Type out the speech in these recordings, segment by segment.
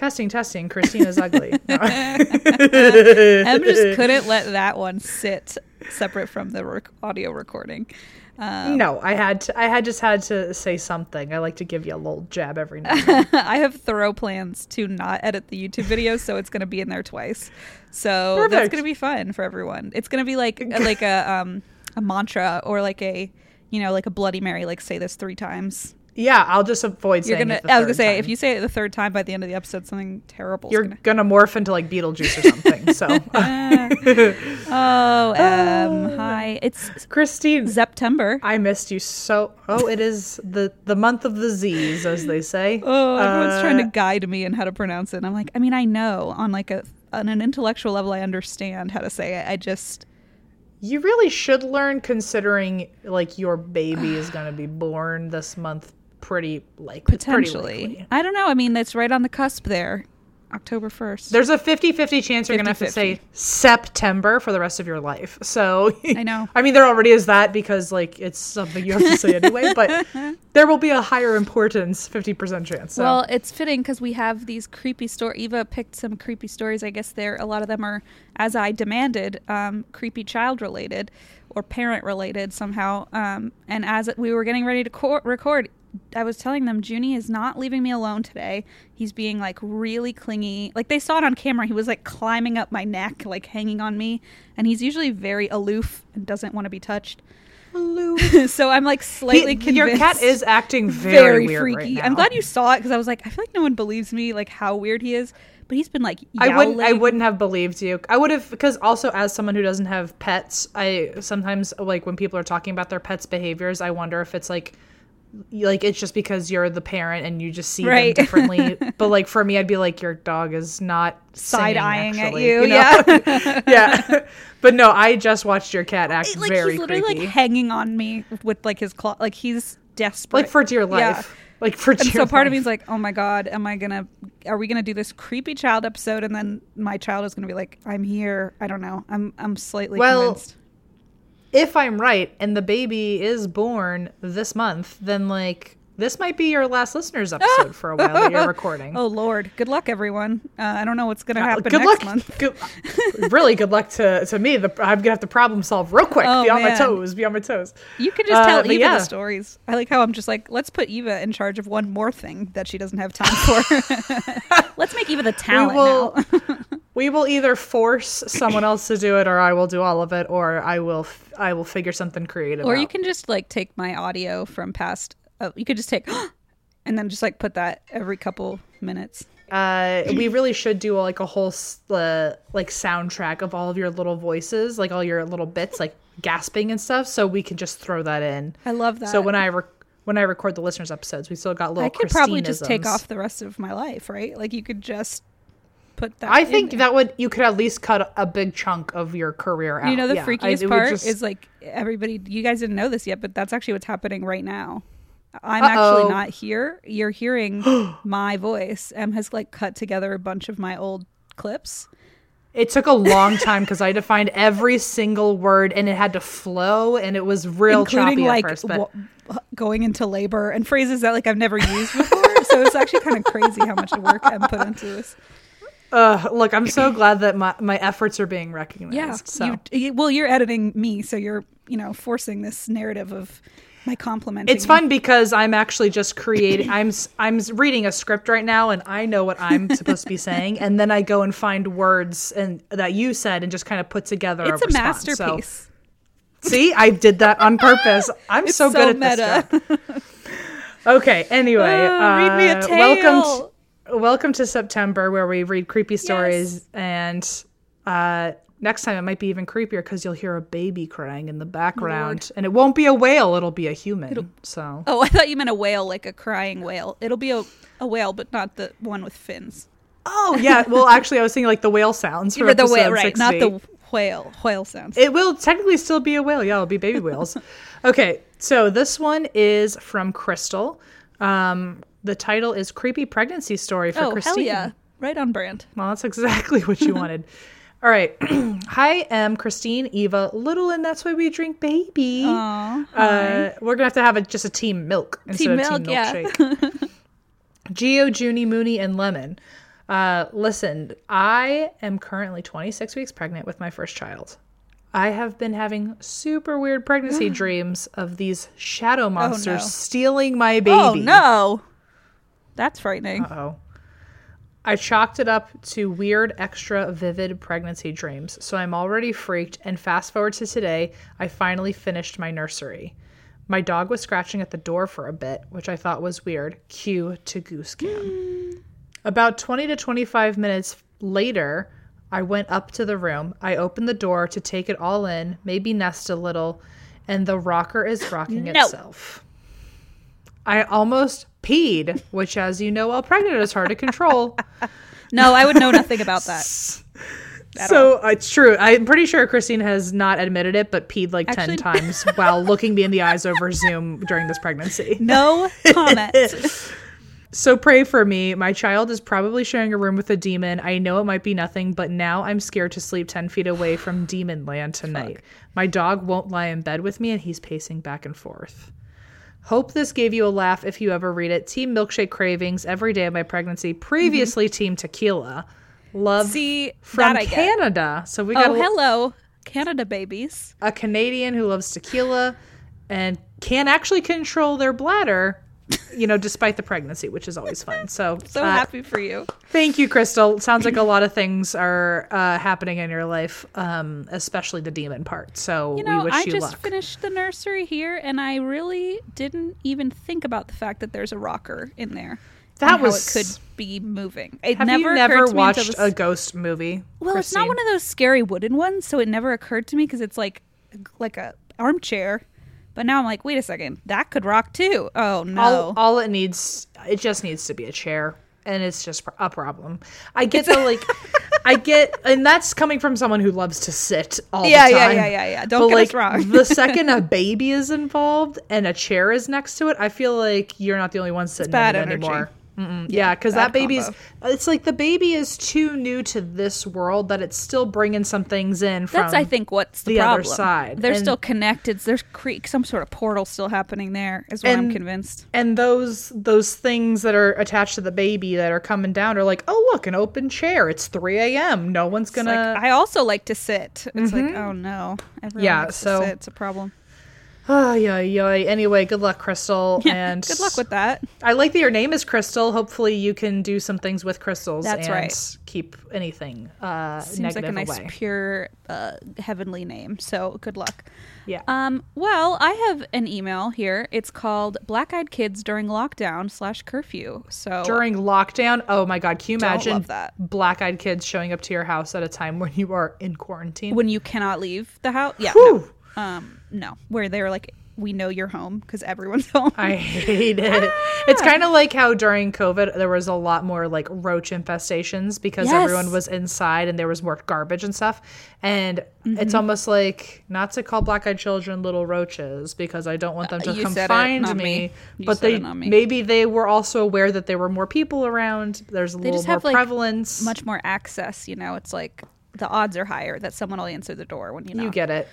Testing, testing. Christina's ugly. No. Em just couldn't let that one sit separate from the rec- audio recording. Um, no, I had to, I had just had to say something. I like to give you a little jab every now and then. I have thorough plans to not edit the YouTube video, so it's going to be in there twice. So that's going to be fun for everyone. It's going to be like like a um a mantra or like a you know like a Bloody Mary, like say this three times. Yeah, I'll just avoid You're saying gonna. I was gonna say time. if you say it the third time by the end of the episode, something terrible. you're gonna. gonna morph into like Beetlejuice or something. So, Oh, um, hi. It's Christine, September. I missed you so. Oh, it is the the month of the Z's, as they say. Oh, everyone's trying to Uh, guide me in how to pronounce it. And I'm like, I mean, I know on like a on an intellectual level, I understand how to say it. I just You really should learn, considering like your baby is gonna be born this month. Pretty like potentially. I don't know. I mean, that's right on the cusp there, October first. There's a 50-50 chance you're gonna have to say September for the rest of your life. So I know. I mean, there already is that because like it's something you have to say anyway. But there will be a higher importance, fifty percent chance. So. Well, it's fitting because we have these creepy story. Eva picked some creepy stories. I guess there a lot of them are, as I demanded, um, creepy child related or parent related somehow. Um, and as we were getting ready to co- record, I was telling them Junie is not leaving me alone today. He's being like really clingy. Like they saw it on camera. He was like climbing up my neck, like hanging on me. And he's usually very aloof and doesn't want to be touched. so I'm like slightly He- convinced. your cat is acting very, weird right freaky. now. I'm glad you saw it because I was like, I feel like no one believes me, like how weird he is. But he's been like, I wouldn't. I wouldn't have believed you. I would have because also as someone who doesn't have pets, I sometimes like when people are talking about their pets' behaviors, I wonder if it's like like it's just because you're the parent and you just see Right. them differently. but like for me, I'd be like, your dog is not Side-eyeing at actually," you, know? yeah. yeah. But no, I just watched your cat act like very he's literally creepy, like hanging on me with like his claw, like he's desperate, like for dear life. Yeah. life, like for dear And so part of me is like, oh my god, am I gonna? Are we gonna do this creepy child episode? And then my child is gonna be like, I'm here. I don't know. I'm I'm slightly Well, convinced. If I'm right and the baby is born this month, then like this might be your last listeners episode for a while that you're recording. Oh lord, good luck everyone. Uh, I don't know what's gonna Uh, happen good next luck. month. Good, really good luck to, to me. The, I'm gonna have to problem solve real quick. Oh, be on my toes. Be on my toes. You could just Uh, tell Eva yeah. the stories. I like how I'm just like, let's put Eva in charge of one more thing that she doesn't have time for. let's make Eva the talent will- now. We will either force someone else to do it, or I will do all of it, or I will f- I will figure something creative. or you out. can just like take my audio from past. Uh, you could just take, and then just like put that every couple minutes. uh, we really should do like a whole uh, like soundtrack of all of your little voices, like all your little bits, like gasping and stuff, so we can just throw that in. I love that. So when I re- when I record the listeners episodes, we still got little. I could probably just take off the rest of my life, right? Like you could just put that. I in think there. that would you could at least cut a big chunk of your career out. You know the Yeah, freakiest would part just- is like everybody. You guys didn't know this yet, but that's actually what's happening right now. I'm Uh-oh. actually not here. You're hearing my voice. Em has like cut together a bunch of my old clips, It took a long time because I had to find every single word and it had to flow and it was real including choppy like at first. But wa- going into labor and phrases that like I've never used before. so it's actually kind of crazy how much work I'm put into this. Uh, look, I'm so glad that my, my efforts are being recognized. Yeah. So. You, you- well, you're editing me, so you're you know forcing this narrative of my compliment. It's fun because I'm actually just creating. I'm I'm reading a script right now, and I know what I'm supposed to be saying, and then I go and find words and that you said, and just kind of put together. It's a, a response. So- masterpiece. see, I did that on purpose. I'm so, so good at meta. this. Job. Okay. Anyway, Oh, read me a uh, Welcome. To, welcome to September, where we read creepy stories, and uh, next time it might be even creepier because you'll hear a baby crying in the background, and it won't be a whale; it'll be a human. so. Oh, I thought you meant a whale, like a crying whale. It'll be a, a whale, but not the one with fins. Oh yeah. Well, actually, I was thinking like the whale sounds for the whale, right? 60. Not the whale. Whale sounds. It will technically still be a whale. Yeah, it'll be baby whales. okay, so this one is from Crystal. Um, the title is "Creepy Pregnancy Story" for oh Christine. hell yeah! Right on brand. Well, that's exactly what you wanted. All right. Hi, I'm Christine, Eva, Little, and that's why we drink baby. Aw, Uh, we're gonna have to have a, just a team milk instead Team of milk, team yeah. milkshake. Gio, Junie, Mooney, and Lemon. Uh, listen, I am currently 26 weeks pregnant with my first child. I have been having super weird pregnancy dreams of these shadow monsters no. stealing my baby. Oh no, that's frightening. Oh. I chalked it up to weird, extra vivid pregnancy dreams, so I'm already freaked. And fast forward to today, I finally finished my nursery. My dog was scratching at the door for a bit, which I thought was weird. Cue to goose cam. Mm. About 20 to 25 minutes later, I went up to the room. I opened the door to take it all in, maybe nest a little, and the rocker is rocking No. itself. I almost peed, which, as you know, while pregnant is hard to control. No, I would know nothing about that. so uh, it's true. I'm pretty sure Christine has not admitted it, but peed like Actually- 10 times while looking me in the eyes over Zoom during this pregnancy. No comment. So pray for me. My child is probably sharing a room with a demon. I know it might be nothing, but now I'm scared to sleep 10 feet away from demon land tonight. My dog won't lie in bed with me and he's pacing back and forth. Hope this gave you a laugh if you ever read it. Team Milkshake Cravings every day of my pregnancy. Previously, Team Tequila. Love See from that I get. Canada. So we got Oh a, hello, Canada babies. a Canadian who loves tequila and can't actually control their bladder, you know, despite the pregnancy, which is always fun. So, So uh, happy for you. Thank you, Crystal. Sounds like a lot of things are uh, happening in your life, um, especially the demon part. So You know, we wish I you just luck. finished the nursery here, and I really didn't even think about the fact that there's a rocker in there. That was- it could be moving. It Have never you never to me until watched this- a ghost movie? Well, it's not one of those scary wooden ones, so it never occurred to me because it's like like a armchair. But now I'm like, wait a second, that could rock too. Oh no! All, all it needs, it just needs to be a chair, and it's just a problem. I get the like, I get, and that's coming from someone who loves to sit all Yeah, the yeah, time. yeah, yeah, yeah. Don't but get like, us wrong. the second a baby is involved and a chair is next to it, I feel like you're not the only one sitting bad in it energy. anymore. Mm-mm. Yeah, because that baby's, combo. it's like the baby is too new to this world that it's still bringing some things in from. That's I think what's the, the other side. They're And- still connected. There's cre- some sort of portal still happening there. Is what I'm convinced. and those those things that are attached to the baby that are coming down are like, oh look, an open chair. It's 3 a.m. No one's gonna. like I also like to sit. It's like mm-hmm. oh no, everyone Yeah, so- to sit. It's a problem. Oh, yeah, yeah. Anyway, good luck, Crystal. and Good luck with that. I like that your name is Crystal. Hopefully, you can do some things with crystals. That's and right. Keep anything uh, Seems like a nice, away. pure, uh, heavenly name. So good luck. Yeah. Um, well, I have an email here. It's called Black Eyed Kids During Lockdown slash Curfew. So During lockdown, oh my God, can you imagine that. black-eyed kids showing up to your house at a time when you are in quarantine? when you cannot leave the house, yeah, no, um, no, where they're like, we know you're home because everyone's home. I hate it. It's kind of like how during COVID there was a lot more like roach infestations because Yes. everyone was inside and there was more garbage and stuff. And Mm-hmm. it's almost like not to call black eyed children little roaches because I don't want them to Uh, come it, find me. me. But they me. maybe they were also aware that there were more people around. There's a they little more have like prevalence. much more access. You know, it's like the odds are higher that someone will answer the door when you knock. You get it.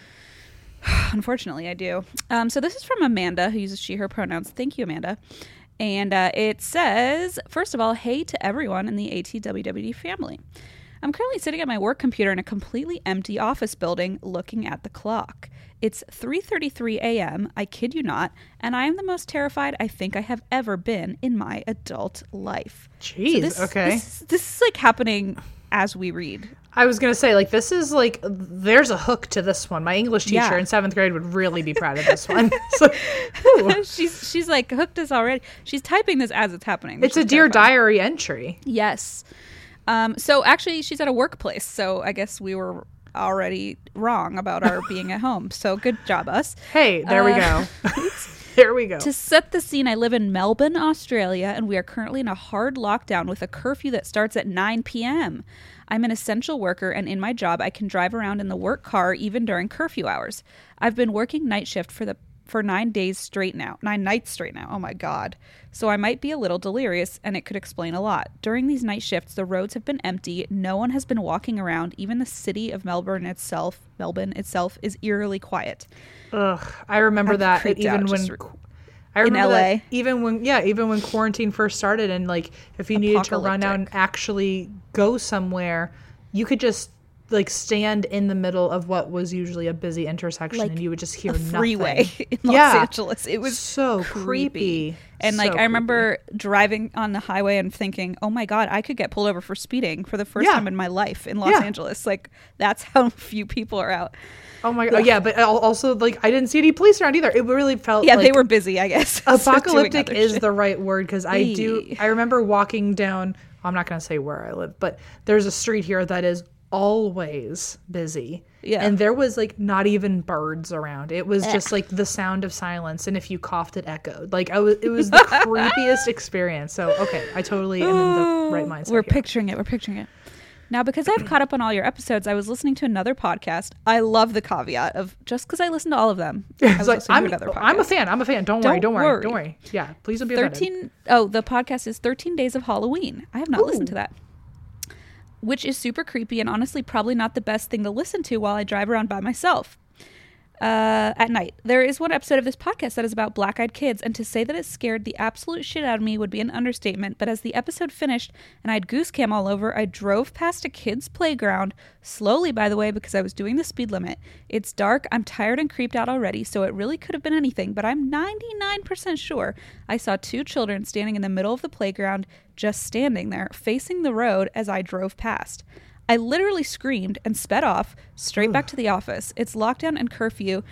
Unfortunately, I do. Um, so this is from Amanda, who uses she, her pronouns. Thank you, Amanda. And uh, it says, first of all, hey to everyone in the ATWWD family. I'm currently sitting at my work computer in a completely empty office building looking at the clock. It's 3:33 a.m., I kid you not, and I am the most terrified I think I have ever been in my adult life. Jeez, this, okay. This, this is like happening as we read. I was gonna say, like, this is like, there's a hook to this one. My English teacher Yeah. in seventh grade would really be proud of this one. So, she's she's like hooked us already. She's typing this as it's happening. it's a dear terrifying. diary entry. Yes. Um, so actually, she's at a workplace. So I guess we were already wrong about our being at home. So good job, us. Hey, there we Uh, go. there we go. To set the scene, I live in Melbourne, Australia, and we are currently in a hard lockdown with a curfew that starts at 9 p.m. I'm an essential worker, and in my job, I can drive around in the work car even during curfew hours. I've been working night shift for the for nine days straight now, nine nights straight now. Oh my god! So I might be a little delirious, and it could explain a lot. During these night shifts, the roads have been empty. No one has been walking around. Even the city of Melbourne itself, Melbourne itself, is eerily quiet. Ugh, I remember I'm that even when re- I remember LA. that even when yeah, even when quarantine first started and like if you needed to run out and actually go somewhere, you could just like stand in the middle of what was usually a busy intersection Like and you would just hear a freeway nothing. in Los Yeah. Angeles. It was so creepy. creepy. And like So I remember driving on the highway and thinking, "Oh my god, I could get pulled over for speeding for the first Yeah. time in my life in Los Yeah. Angeles." Like that's how few people are out. Oh my god. Yeah, but also like I didn't see any police around either. It really felt Yeah, like, they were busy, I guess. apocalyptic is shit. the right word because I do. I remember walking down. I'm not going to say where I live, but there's a street here that is always busy. Yeah. and there was like not even birds around. It was just eh. like the sound of silence, and if you coughed, it echoed. Like I was, it was the creepiest experience. So okay, I totally am in the right mindset. We're here. picturing it. We're picturing it. Now, because I've caught up on all your episodes, I was listening to another podcast. I love the caveat of just because I listen to all of them. I was like, I'm, another podcast. I'm a fan. I'm a fan. Don't, worry. Don't Don't worry. worry. Don't worry. Yeah, please don't be offended. 13 oh the podcast is 13 days of halloween i have not listened to that which is super creepy and honestly probably not the best thing to listen to while i drive around by myself uh, at night. There is one episode of this podcast that is about black eyed kids, and to say that it scared the absolute shit out of me would be an understatement. But as the episode finished and I had goose cam all over, I drove past a kid's playground, slowly, by the way, because I was doing the speed limit. It's dark, I'm tired and creeped out already, so it really could have been anything, but I'm 99% sure I saw two children standing in the middle of the playground, just standing there, facing the road as I drove past. I literally screamed and sped off straight back to the office. It's lockdown and curfew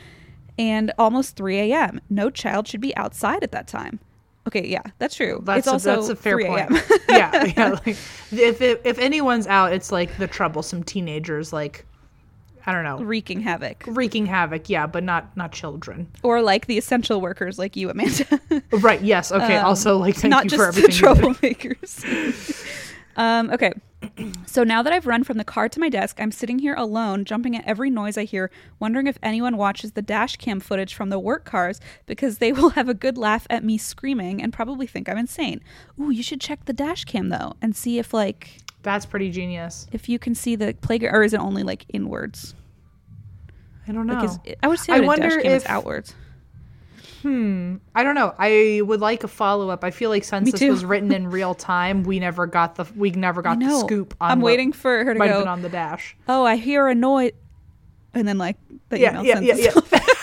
and almost 3 a.m. No child should be outside at that time. Okay, yeah, that's true. That's it's a, also that's a fair 3 point. a.m. yeah, yeah. Like, if it, if anyone's out, it's like the troublesome teenagers, like I don't know, wreaking havoc. wreaking havoc. Yeah, but not not children. Or like the essential workers like you, Amanda. Right. Yes. Okay. also, like thank Um, Not you just for everything. did. troublemakers. um, okay. So now that I've run from the car to my desk, I'm sitting here alone, jumping at every noise I hear, wondering if anyone watches the dash cam footage from the work cars because they will have a good laugh at me screaming and probably think I'm insane. Ooh, you should check the dash cam though and see if like That's pretty genius. if you can see the playground or is it only like inwards? I don't know. Like is, I would say I wonder dash cam is if- outwards. Hmm. I don't know. I would like a follow up. I feel like since this was written in real time, we never got the we never got the scoop. On I'm waiting for her to might have go. been on the dash. oh, I hear a noise, and then like the Yeah, email yeah, sends yeah, yeah.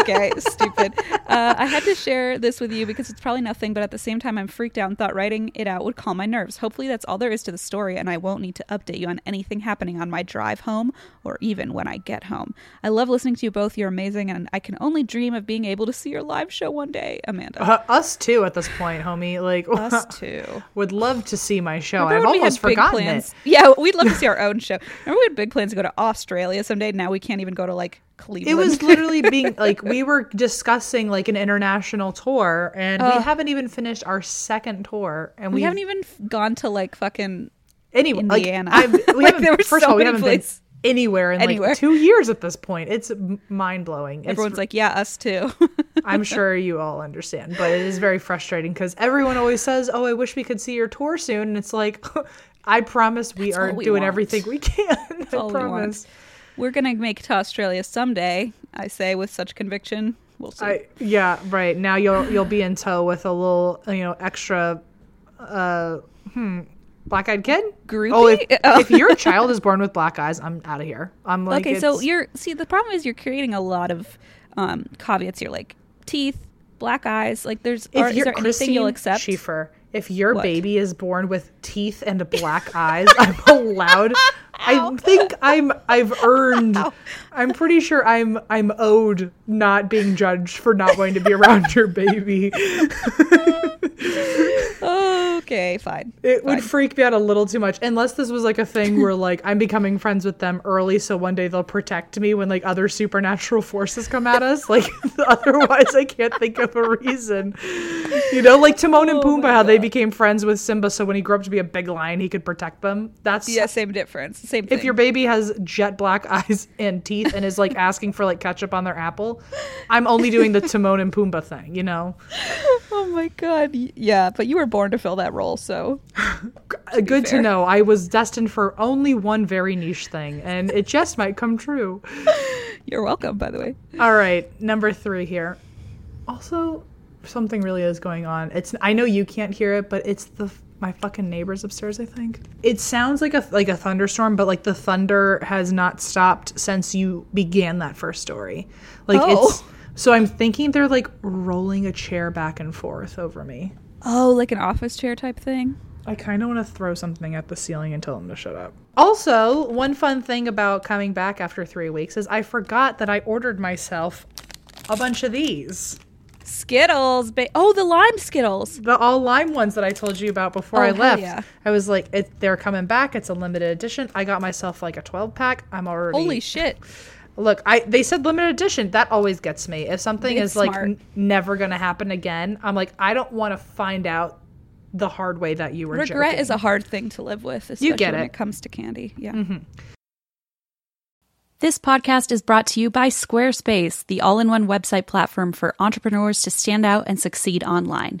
okay, stupid. Uh, I had to share this with you because it's probably nothing, but at the same time, I'm freaked out and thought writing it out would calm my nerves. Hopefully, that's all there is to the story, and I won't need to update you on anything happening on my drive home or even when I get home. I love listening to you both. You're amazing, and I can only dream of being able to see your live show one day, Amanda. Uh, us too at this point, homie. Like Us too. would love to see my show. Remember I've almost forgotten plans? it. Yeah, we'd love to see our own show. Remember we had big plans to go to Australia someday. Now we can't even go to like Cleveland. It was literally being like we were discussing like an international tour, and we uh. haven't even finished our second tour, and we we haven't even gone to like fucking anyway. Indiana. Like, we Like, haven't. first so of all, we haven't places. been anywhere in Anywhere. like two years at this point. It's mind blowing. Everyone's like, yeah, us too. I'm sure you all understand, but it is very frustrating because everyone always says, "Oh, I wish we could see your tour soon," and it's like, I promise we That's are we doing want. everything we can. I we want. promise. We're gonna make it to Australia someday. I say with such conviction. We'll see. I yeah right now you'll you'll be in tow with a little you know extra uh hmm black eyed kid Groupie? oh if, Oh. if your child is born with black eyes I'm out of here I'm like okay, so you're see the problem is you're creating a lot of um, caveats here, like teeth, black eyes. Like there's if are, is you're there anything Christine you'll accept? Schiefer, if your What? baby is born with teeth and black eyes, I'm allowed. I think I'm I've earned. I'm pretty sure I'm I'm owed not being judged for not wanting to be around your baby. okay, fine. It would freak me out a little too much, unless this was like a thing where like I'm becoming friends with them early, so one day they'll protect me when like other supernatural forces come at us. Like otherwise, I can't think of a reason. You know, like Timon and Oh Pumbaa, how they became friends with Simba, so when he grew up to be a big lion, he could protect them. That's Yeah, same difference. Same thing. If your baby has jet black eyes and teeth and is like asking for like ketchup on their apple, I'm only doing the Timon and Pumbaa thing. You know. oh my god. Yeah, but you were born to fill that role, so Uh, good to know. I was destined for only one very niche thing, and it just might come true. you're welcome. By the way. All right, number three here. Also, something really is going on. It's I know you can't hear it, but it's the my fucking neighbors upstairs. I think it sounds like a like a thunderstorm, but like the thunder has not stopped since you began that first story. Like Oh. it's so I'm thinking they're like rolling a chair back and forth over me. Oh, like an office chair type thing. I kind of want to throw something at the ceiling and tell them to shut up. Also, one fun thing about coming back after three weeks is I forgot that I ordered myself a bunch of these. Skittles. Ba- oh, the lime Skittles. The all lime ones that I told you about before Oh, I hell left. yeah. I was like, it, they're coming back. It's a limited edition. I got myself like a 12 pack. I'm already. Holy shit. Look, I they said limited edition. That always gets me. If something It's is like n- never going to happen again, I'm like, I don't want to find out the hard way that you were Regret is a hard thing to live with, especially get when it. it comes to candy. Yeah. Mm-hmm. This podcast is brought to you by Squarespace, the all in one website platform for entrepreneurs to stand out and succeed online.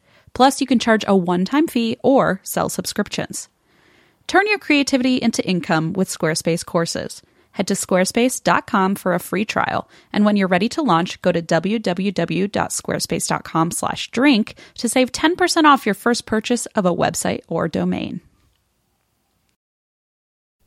Plus, you can charge a one time fee or sell subscriptions. Turn your creativity into income with Squarespace courses. Head to squarespace.com for a free trial, and when you're ready to launch, go to www.squarespace.com/drink to save 10% off your first purchase of a website or domain.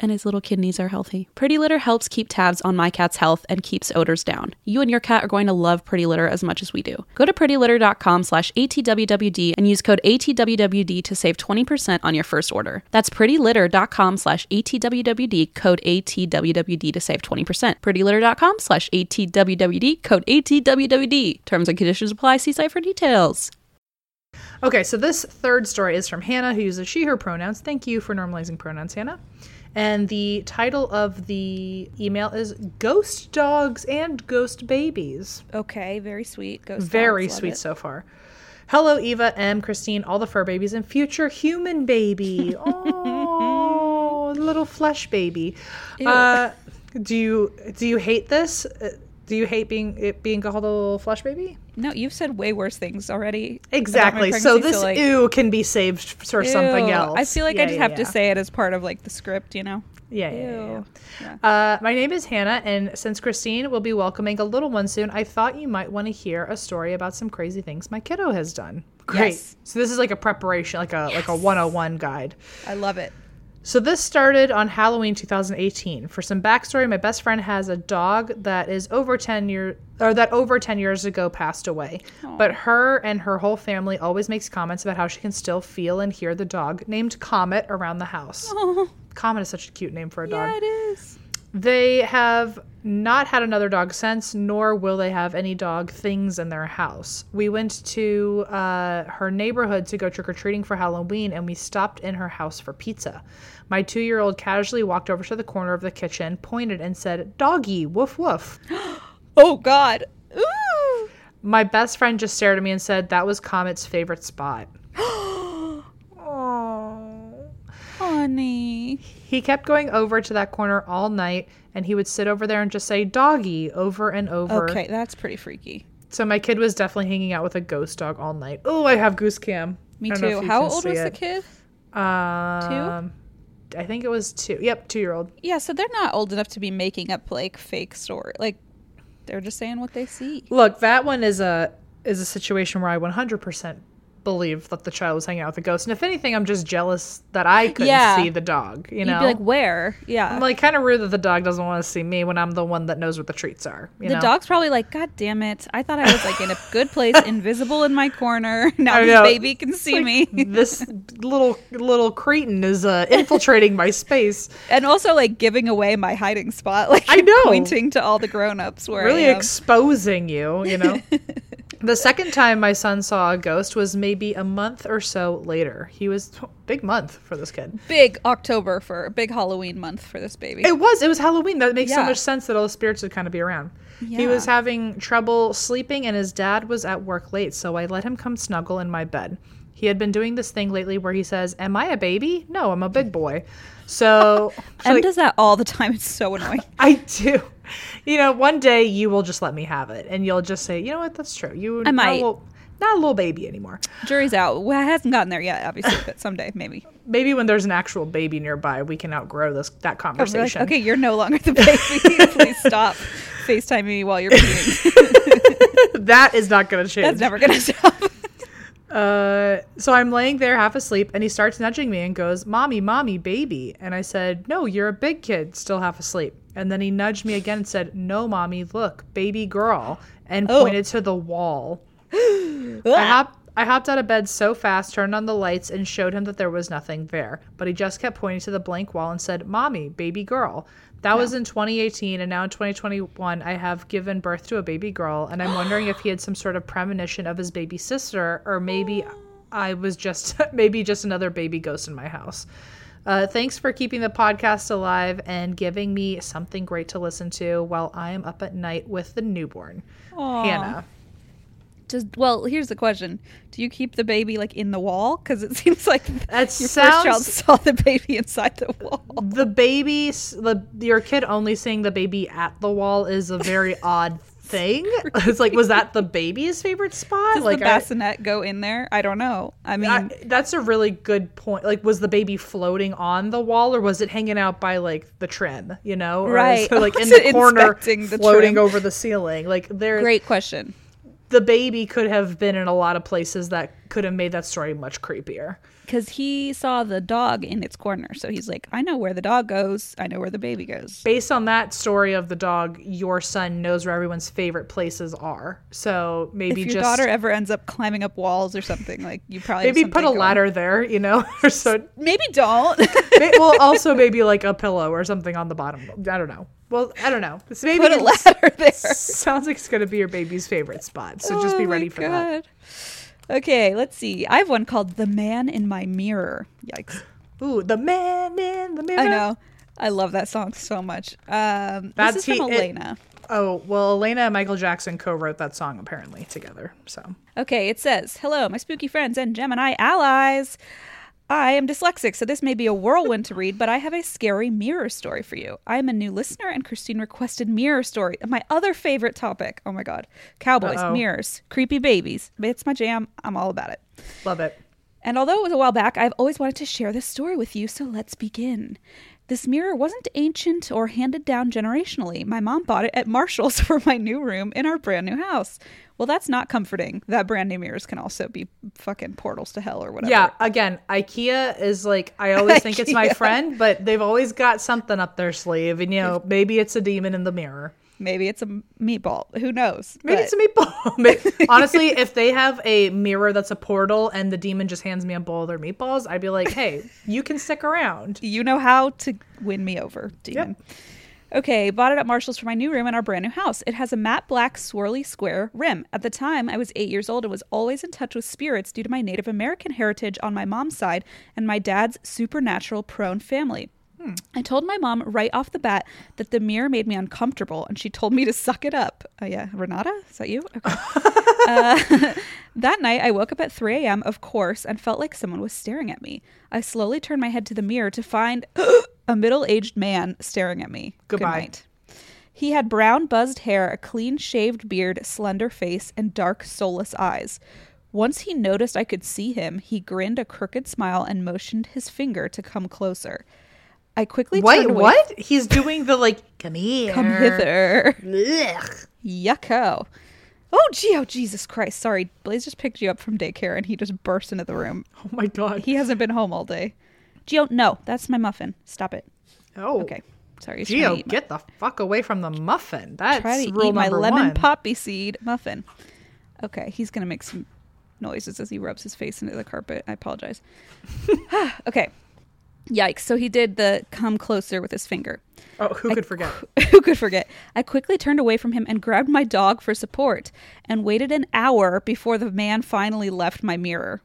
and his little kidneys are healthy. Pretty Litter helps keep tabs on my cat's health and keeps odors down. You and your cat are going to love Pretty Litter as much as we do. Go to prettylitter.com slash ATWWD and use code ATWWD to save 20% on your first order. That's prettylitter.com slash ATWWD, code ATWWD to save 20%. prettylitter.com slash ATWWD, code ATWWD. Terms and conditions apply. See site for details. Okay, so this third story is from Hannah, who uses she, her pronouns. Thank you for normalizing pronouns, Hannah. And the title of the email is Ghost Dogs and Ghost Babies. Okay, very sweet. Ghost Very dogs, sweet so far. Hello, Eva, Em, Christine, all the fur babies, and future human baby. Oh, little flesh baby. Uh, do you do you hate this? Do you hate being it being called a little flesh baby? No, you've said way worse things already. Exactly. So this like, ew can be saved for something else. I feel like Yeah, I just yeah, have yeah. to say it as part of like the script, you know. Yeah, yeah, yeah, yeah. Uh, my name is Hannah, and since Christine will be welcoming a little one soon, I thought you might want to hear a story about some crazy things my kiddo has done. Great. Yes. So this is like a preparation, like a like a 101 guide. I love it. So this started on Halloween 2018. For some backstory, my best friend has a dog that is over 10 years or that over 10 years ago passed away. But her and her whole family always makes comments about how she can still feel and hear the dog named Comet around the house. Oh, Comet is such a cute name for a dog. yeah, it is. They have not had another dog since, nor will they have any dog things in their house. We went to uh, her neighborhood to go trick or treating for Halloween, and we stopped in her house for pizza. My two year old casually walked over to the corner of the kitchen, pointed, and said, Doggy, woof woof. Oh God. Ooh. My best friend just stared at me and said that was Comet's favorite spot. Oh. Honey. He kept going over to that corner all night, and he would sit over there and just say, Doggy, over and over. Okay, that's pretty freaky. So my kid was definitely hanging out with a ghost dog all night. Oh, I have goose cam. Me I don't know too. How old was the kid? Um, I think it was two. Yep, two year old. Yeah, so they're not old enough to be making up like fake story. Like they're just saying what they see. Look, that one is a is a situation where I 100% believe that the child was hanging out with a ghost. And if anything, I'm just jealous that I couldn't Yeah. see the dog. You know, You'd be like, where? Yeah. I'm like kind of rude that the dog doesn't want to see me when I'm the one that knows what the treats are. You the know? dog's probably like, God damn it! I thought I was like in a good place, invisible in my corner. Now this baby can see like, me, this little little cretin is uh, infiltrating my space. and also like giving away my hiding spot. Like I know. pointing to all the grown-ups where really exposing you, you know. The second time my son saw a ghost was maybe a month or so later. He was big month for this kid. big October for a big Halloween month for this baby. It was it was Halloween. That makes so much sense that all the spirits would kind of be around. He was having trouble sleeping and his dad was at work late, so I let him come snuggle in my bed. He had been doing this thing lately where he says, "Am I a baby? No, I'm a big boy." So Em like, does that all the time. It's so annoying. I do. You know, one day you will just let me have it, and you'll just say, "You know what? That's true. You I not might. little- not a little baby anymore. Jury's out. Well, it hasn't gotten there yet, obviously, but someday maybe. Maybe when there's an actual baby nearby, we can outgrow this that I'll be like, conversation. okay, you're no longer the baby. Please stop FaceTiming me while you're peeing. that is not going to change. That's never gonna stop. Uh, so I'm laying there half asleep, and he starts nudging me and goes, "Mommy, mommy, baby." And I said, "No, you're a big kid, still half asleep." And then he nudged me again and said, "No, mommy, look, baby girl," and Oh. pointed to the wall. I hopped. I hopped out of bed so fast, turned on the lights, and showed him that there was nothing there. But he just kept pointing to the blank wall and said, Mommy, baby girl. That was in 2018, and now in 2021, I have given birth to a baby girl, and I'm wondering if he had some sort of premonition of his baby sister, or maybe I was just, maybe just another baby ghost in my house. Uh, thanks for keeping the podcast alive and giving me something great to listen to while I am up at night with the newborn. Aw. Hannah. Does well, here's the question: Do you keep the baby like in the wall? Because it seems like That your first child saw the baby inside the wall. the baby the your kid only seeing the baby at the wall is a very odd thing it's like was that the baby's favorite spot Does like the I- bassinet go in there? I don't know. I mean, I, that's a really good point like was the baby floating on the wall or was it hanging out by like the trim you know or Right. it, like in the corner the floating trim? over the ceiling like there great question. The baby could have been in a lot of places that could have made that story much creepier Because he saw the dog in its corner, so he's like, "I know where the dog goes. I know where the baby goes." based on that story of the dog, your son knows where everyone's favorite places are. So maybe if your just daughter ever ends up climbing up walls or something, like you probably maybe put a going. ladder there, you know, so. Maybe don't. well, also maybe like a pillow or something on the bottom. I don't know. Well, I don't know. So maybe Put a ladder there. Sounds like it's gonna be your baby's favorite spot. So just Oh be ready for that. Okay, let's see. I have one called "The Man in My Mirror." Yikes! Ooh, the man in the mirror. I know. I love that song so much. Um, That's this is from he- it- Elena. Oh, well, Elena and Michael Jackson co wrote that song apparently together. So, Okay, it says, Hello, my spooky friends and Gemini allies. I am dyslexic, so this may be a whirlwind to read, but I have a scary mirror story for you. I am a new listener, and Christine requested mirror story. My other favorite topic. Oh my god. Cowboys, Uh-oh. mirrors, creepy babies. It's my jam. I'm all about it. love it. And although it was a while back, I've always wanted to share this story with you, so let's begin. This mirror wasn't ancient or handed down generationally. My mom bought it at Marshall's for my new room in our brand new house. Well, that's not comforting. That brand new mirrors can also be fucking portals to hell or whatever. Yeah, again, IKEA is like I always think it's my friend, but they've always got something up their sleeve, and you know maybe it's a demon in the mirror. Maybe it's a meatball. Who knows? Maybe But- it's a meatball. Honestly, if they have a mirror that's a portal and the demon just hands me a bowl of their meatballs, I'd be like, hey, you can stick around. You know how to win me over, demon. Okay, bought it at Marshall's for my new room in our brand new house. It has a matte black swirly square rim. At the time, I was eight years old and was always in touch with spirits due to my Native American heritage on my mom's side and my dad's supernatural prone family. I told my mom right off the bat that the mirror made me uncomfortable, and she told me to suck it up. Oh yeah, Renata, is that you? Okay. uh, that night, I woke up at 3 a.m., of course, and felt like someone was staring at me. I slowly turned my head to the mirror to find a middle-aged man staring at me. Good night. He had brown, buzzed hair, a clean shaved beard, slender face, and dark, soulless eyes. Once he noticed I could see him, he grinned a crooked smile and motioned his finger to come closer. I quickly Wait, turned away. what? He's doing the like, come here. Come hither. Ugh. Yucko. Oh, gee, oh, Jesus Christ. Sorry. Blaze just picked you up from daycare and he just burst into the room. Oh my god. He hasn't been home all day. Gio, no, that's my muffin. Stop it. oh, Okay. Sorry. he's trying Gio, to eat my- get the fuck away from the muffin. That's try to rule eat my lemon one. poppy seed muffin. Okay, he's gonna make some noises as he rubs his face into the carpet. I apologize. okay. Yikes. So he did the come closer with his finger. Oh, who could forget? Who could forget? I quickly turned away from him and grabbed my dog for support and waited an hour before the man finally left my mirror.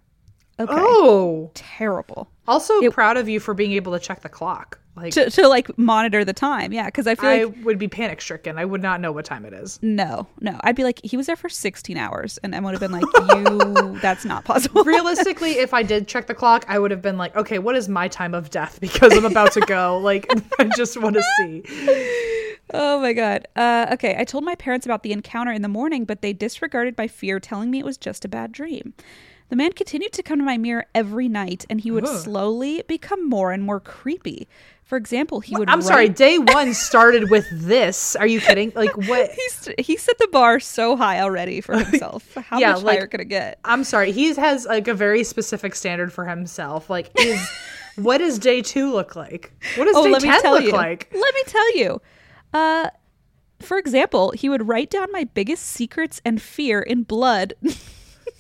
Okay. Oh, Terrible. also It- proud of you for being able to check the clock. Like, To, to like monitor the time. Yeah. Cause I feel I like, would be panic stricken. I would not know what time it is. no, no. I'd be like, he was there for 16 hours. And I would have been like, you, that's not possible. Realistically, if I did check the clock, I would have been like, okay, what is my time of death? Because I'm about to go. Like, I just want to see. Oh my god. Uh, okay, I told my parents about the encounter in the morning, but they disregarded my fear, telling me it was just a bad dream. The man continued to come to my mirror every night, and he would Ugh. slowly become more and more creepy. For example, he would. I'm sorry, day one started with this. Are you kidding? Like, what? He's, he set the bar so high already for himself. How Yeah, much like- higher could it get? I'm sorry. He has like a very specific standard for himself. Like, is what does day two look like? What does Oh, day let me ten tell look you. like? Let me tell you. Uh, for example, he would write down my biggest secrets and fear in blood.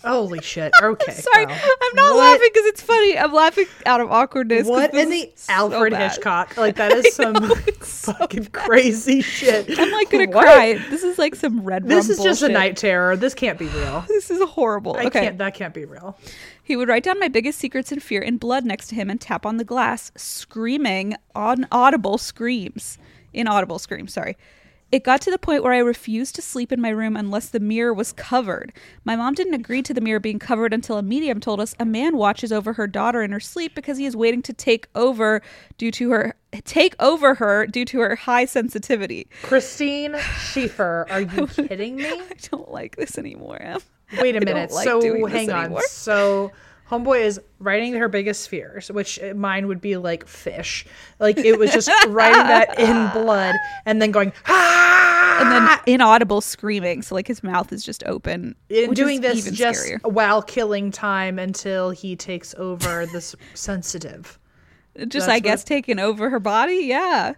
Holy shit. Okay. Sorry, well, I'm not what- laughing because it's funny. I'm laughing out of awkwardness. What in the is so Alfred. Hitchcock? Like that is some fucking crazy shit. I'm like gonna cry. This is like some red. This is just a night terror. This can't be real. This is horrible. I okay. can't. That can't be real. He would write down my biggest secrets and fear in blood next to him and tap on the glass, screaming inaudible screams. Inaudible screams, sorry. It got to the point where I refused to sleep in my room unless the mirror was covered. My mom didn't agree to the mirror being covered until a medium told us a man watches over her daughter in her sleep because he is waiting to take over due to her take over her due to her high sensitivity. Christine Schiefer, are you kidding me? I don't like this anymore. Em. Wait a minute. like so hang on. anymore. So Homeboy is writing her biggest fears, which mine would be like fish. Like it was just writing that in blood and then going ah, and then inaudible screaming. So like his mouth is just open. and doing this just scarier. while killing time until he takes over this sensitive. just that's I guess what- taking over her body. Yeah.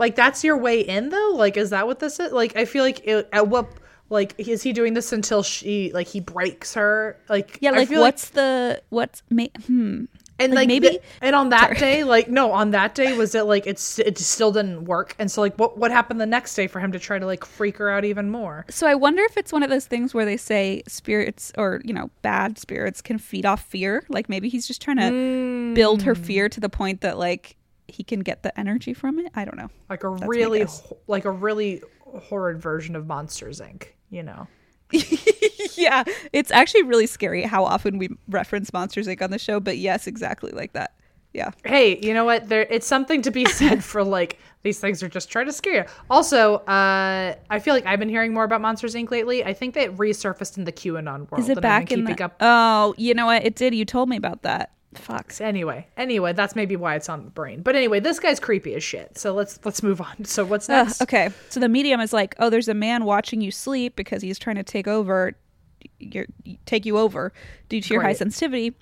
Like that's your way in though. Like is that what this is? Like I feel like it, at what like is he doing this until she like he breaks her? Like Yeah. Like what's the what's ma- hmm. and like, like, maybe- and on that day like no on that day was it like it's it still didn't work and so like what what happened the next day for him to try to like freak her out even more So I wonder if it's one of those things where they say spirits or you know bad spirits can feed off fear. Like maybe he's just trying to build her fear to the point that like he can get the energy from it. I don't know. Like a my really, like a really horrid version of Monsters Inc. You know. yeah, it's actually really scary how often we reference Monsters Inc. on the show, but yes, exactly like that. Yeah. Hey, you know what? There, it's something to be said for like these things are just trying to scare you. Also, uh, I feel like I've been hearing more about Monsters Inc. lately. I think that resurfaced in the QAnon world. Is it and back in the? up? Oh, you know what? It did. You told me about that. Fuck. Anyway, anyway, that's maybe why it's on the brain. But anyway, this guy's creepy as shit. So let's let's move on. So what's next? okay. So the medium is like, oh, there's a man watching you sleep because he's trying to take over, your, take you over due to your high sensitivity.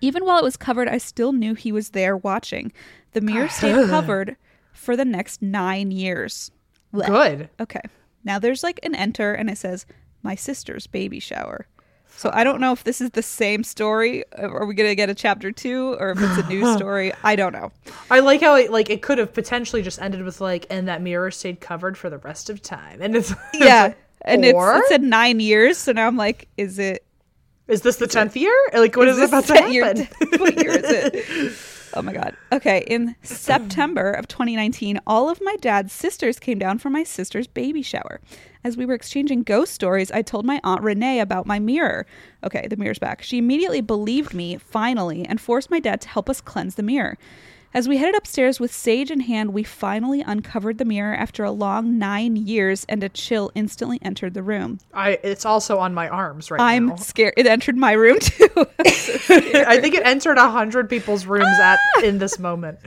Even while it was covered, I still knew he was there watching. The mirror stayed covered for the next nine years. Blech. Good. Okay. Now there's like an enter and it says, my sister's baby shower. So I don't know if this is the same story. Uh, are we going to get a chapter two or if it's a new story? I don't know. I like how it like it could have potentially just ended with like, and that mirror stayed covered for the rest of time. And it's it's Yeah. like, and it's, or? it said nine years. So now I'm like, is it is this the tenth year? Like, what is, this about to set year- happen? what year is it? Oh my god. Okay, in September of 2019, all of my dad's sisters came down for my sister's baby shower. As we were exchanging ghost stories, I told my aunt Renee about my mirror. Okay, the mirror's back. She immediately believed me, finally, and forced my dad to help us cleanse the mirror. As we headed upstairs with sage in hand, we finally uncovered the mirror after a long nine years, and a chill instantly entered the room. I it's also on my arms right now. I'm scared. It entered my room too. I think it entered a hundred people's rooms at ah! in this moment.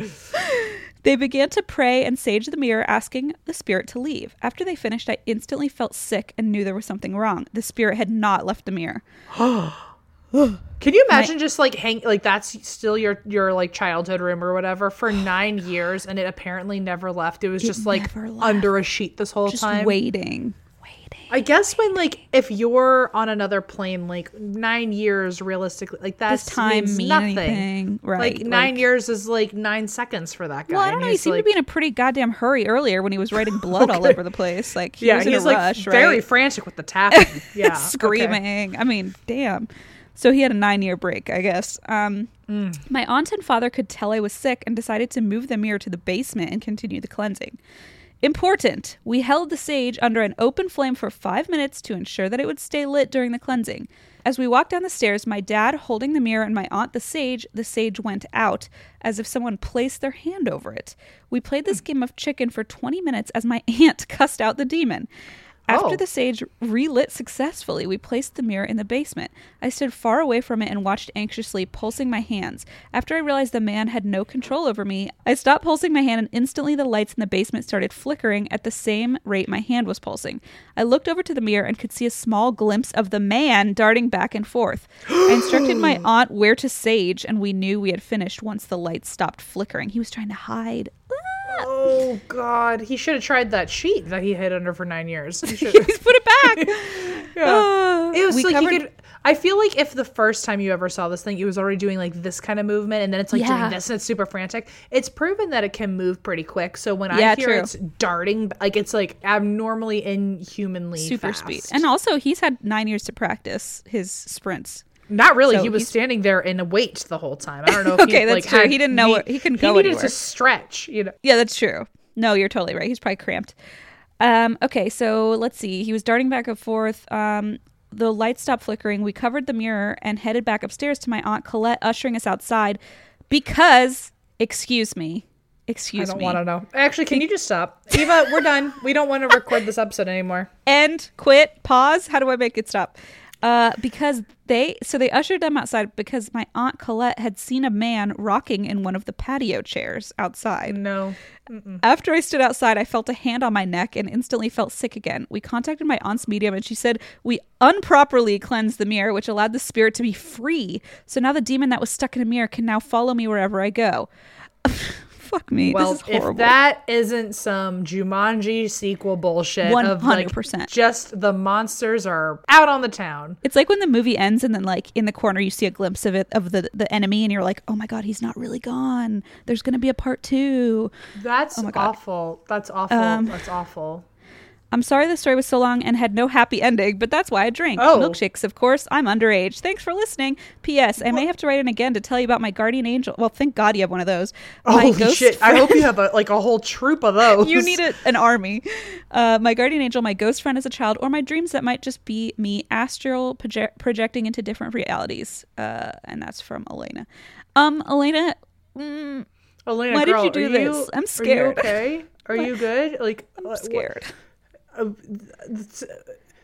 They began to pray and sage the mirror, asking the spirit to leave. After they finished, I instantly felt sick and knew there was something wrong. The spirit had not left the mirror. Can you imagine just like hang like that's still your your like childhood room or whatever for nine years and it apparently never left. It was just like left. under a sheet this whole Just time. waiting. Waiting. I guess when like if you're on another plane, like nine years realistically, like that's Does time means mean nothing. anything? Right. Like nine years is like nine seconds for that guy. Well, I don't know. He seemed like- to be in a pretty goddamn hurry earlier when he was writing blood all over the place. Like he yeah, was in he's a like rush, very right? frantic with the tapping. Yeah, okay. screaming. I mean, damn. So he had a nine year break, I guess. Um, Mm. My aunt and father could tell I was sick and decided to move the mirror to the basement and continue the cleansing. Important! We held the sage under an open flame for five minutes to ensure that it would stay lit during the cleansing. As we walked down the stairs, my dad holding the mirror and my aunt the sage, the sage went out as if someone placed their hand over it. We played this game of chicken for 20 minutes as my aunt cussed out the demon. After Oh. the sage relit successfully, we placed the mirror in the basement. I stood far away from it and watched anxiously, pulsing my hands. After I realized the man had no control over me, I stopped pulsing my hand and instantly the lights in the basement started flickering at the same rate my hand was pulsing. I looked over to the mirror and could see a small glimpse of the man darting back and forth. I instructed my aunt where to sage, and we knew we had finished once the lights stopped flickering. He was trying to hide. Oh God, he should have tried that sheet that he hid under for nine years. He should. He's put it back. yeah. Uh, it was like covered- you could. I feel like if the first time you ever saw this thing, it was already doing like this kind of movement, and then it's like Yeah. doing this, and it's super frantic. It's proven that it can move pretty quick. So when Yeah, I hear true. it's darting, like it's like abnormally inhumanly super fast. speed. And also, he's had nine years to practice his sprints. Not really. So he was standing there in a weight the whole time. I don't know. If Okay, he, that's like, true. had He didn't know where- he couldn't go He needed anywhere. to stretch. You know. Yeah, that's true. No, you're totally right. He's probably cramped. Um, okay, so let's see. He was darting back and forth. Um, the lights stopped flickering. We covered the mirror and headed back upstairs to my aunt Colette, ushering us outside because, excuse me, excuse me. I don't want to know. Actually, can you just stop, Eva? We're done. We don't want to record this episode anymore. end, quit, pause. How do I make it stop? Uh, because they so they ushered them outside because my aunt Colette had seen a man rocking in one of the patio chairs outside. No. After I stood outside, I felt a hand on my neck and instantly felt sick again. We contacted my aunt's medium and she said we unproperly cleansed the mirror, which allowed the spirit to be free. So now the demon that was stuck in a mirror can now follow me wherever I go. Fuck me. Well, this is horrible. if that isn't some Jumanji sequel bullshit 100%. just the monsters are out on the town. It's like when the movie ends and then like in the corner you see a glimpse of it of the the enemy and you're like, "Oh my god, he's not really gone. There's to be a part 2." That's Oh awful. That's awful. Um, That's awful. I'm sorry the story was so long and had no happy ending, but that's why I drink. Oh. Milkshakes, of course. I'm underage. Thanks for listening. P.S. I may have to write in again to tell you about my guardian angel. Well, thank God you have one of those. My Holy ghost shit! I hope you have a, like a whole troop of those. you need a, an army. Uh, my guardian angel, my ghost friend as a child, or my dreams that might just be me astral proje- projecting into different realities. Uh, and that's from Elena. Um, Elena, mm, Elena, Why did you do this? I'm scared. Are you okay? Are you good? Like, I'm scared.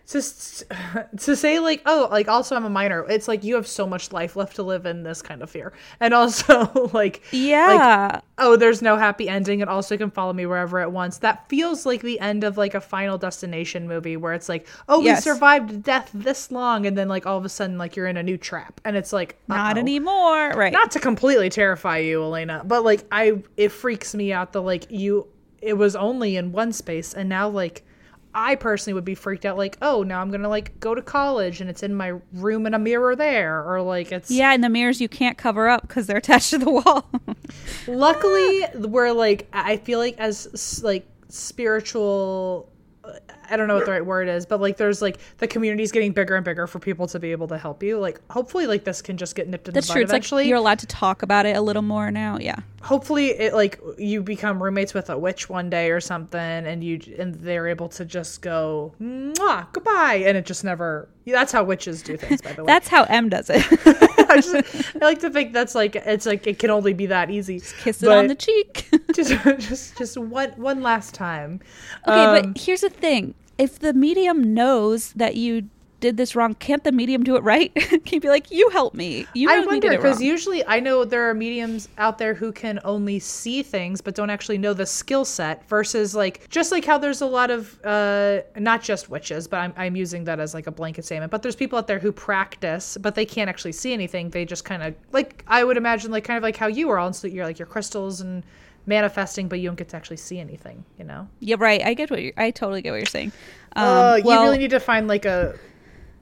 To to say like oh like also i'm a minor it's like you have so much life left to live in this kind of fear and also like Yeah. oh there's no happy ending and also can follow me wherever it wants that feels like the end of like a final destination movie where it's like oh Yes. we survived death this long and then like all of a sudden like you're in a new trap and it's like Not uh-oh. anymore. Right. not to completely terrify you elena but like i it freaks me out that like you it was only in one space and now like i personally would be freaked out like oh now i'm gonna like go to college and it's in my room and a mirror there or like it's yeah, and the mirrors you can't cover up because they're attached to the wall. luckily we're like i feel like as like spiritual uh, i don't know what the right word is but like there's like the community's getting bigger and bigger for people to be able to help you like hopefully like this can just get nipped in That's the bud true. It's eventually like you're allowed to talk about it a little more now. Yeah. hopefully it like you become roommates with a witch one day or something and you and they're able to just go Mwah, goodbye and it just never that's how witches do things by the way That's how Em does it. I, just, I like to think that's like it's like it can only be that easy just Kiss it on the cheek. just just just one one last time Okay, Um, but here's the thing. If the medium knows that you did this wrong, can't the medium do it right? Can you be like, you help me? You I wonder because usually I know there are mediums out there who can only see things but don't actually know the skill set versus like just like how there's a lot of uh not just witches but I'm, I'm using that as like a blanket statement but there's people out there who practice but they can't actually see anything they just kind of like I would imagine like kind of like how you are on so you're like your crystals and manifesting but you don't get to actually see anything you know yeah, right. I get what you're, I totally get what you're saying. Um, uh, you well, really need to find like a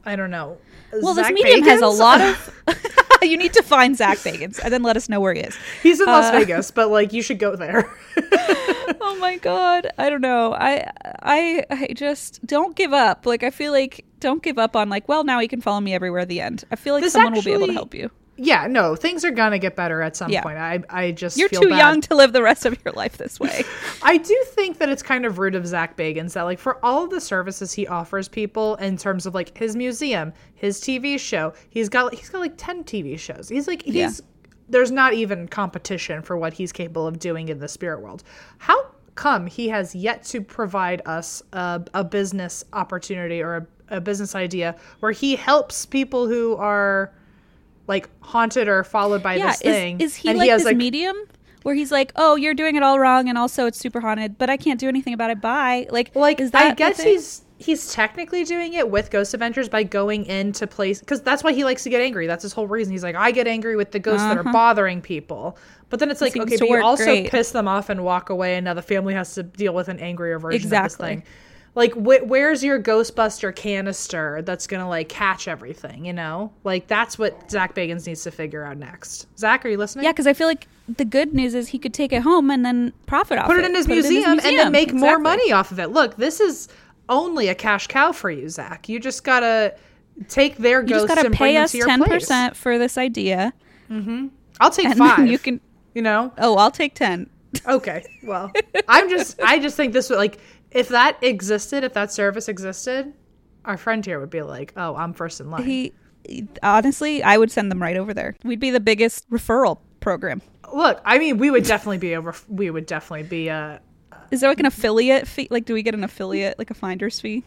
I don't know well, this Zach medium has a lot of. you need to find Zach Bagans and then let us know where he is. he's in Las uh, Vegas but like you should go there oh my god i don't know i i i just don't give up like i feel like don't give up on like well now you can follow me everywhere at the end i feel like This someone will be able to help you Yeah, no, things are gonna get better at some Yeah. point. I I just you're too bad. young to live the rest of your life this way I do think that it's kind of rude of Zach Bagans that like for all of the services he offers people in terms of like his museum, his TV show, he's got he's got like ten TV shows. He's like he's Yeah. there's not even competition for what he's capable of doing in the spirit world. How come he has yet to provide us a, a business opportunity or a, a business idea where he helps people who are like haunted or followed by yeah this thing is, is he and like has this medium where he's like oh you're doing it all wrong and also it's super haunted but i can't do anything about it bye like like is that I guess he's he's technically doing it with Ghost Adventures by going into place because that's why he likes to get angry. That's his whole reason. He's like, I get angry with the ghosts that are bothering people. But then it's like, Uh-huh. okay, but you also great. piss them off and walk away, and now the family has to deal with an angrier version of this thing. Like, wh- where's your Ghostbuster canister that's gonna like catch everything? You know, like that's what Zach Bagans needs to figure out next. Zach, are you listening? yeah because i feel like the good news is he could take it home and then profit off it. put it in his, museum, and then museum. make more money off of it. Look, this is only a cash cow for you, Zach. You just gotta take their you just ghosts gotta and bring pay us to your 10% place. for this idea mm-hmm. I'll take and five. you can you know. oh i'll take 10 Okay. Well, I'm just. I just think this would like if that existed, if that service existed, our friend here would be like, "Oh, I'm first in line." he honestly i would send them right over there we'd be the biggest referral program Look, I mean, we would definitely be over. We would definitely be. a. is there like an affiliate fee like do we get an affiliate like a finder's fee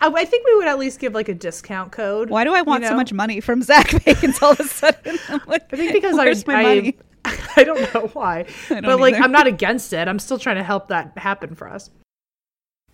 I, I think we would at least give like a discount code. why do i you want so much money from zach Bagans all of a sudden like, I think because I, my I, money I don't know why, don't but like either. I'm not against it. I'm still trying to help that happen for us.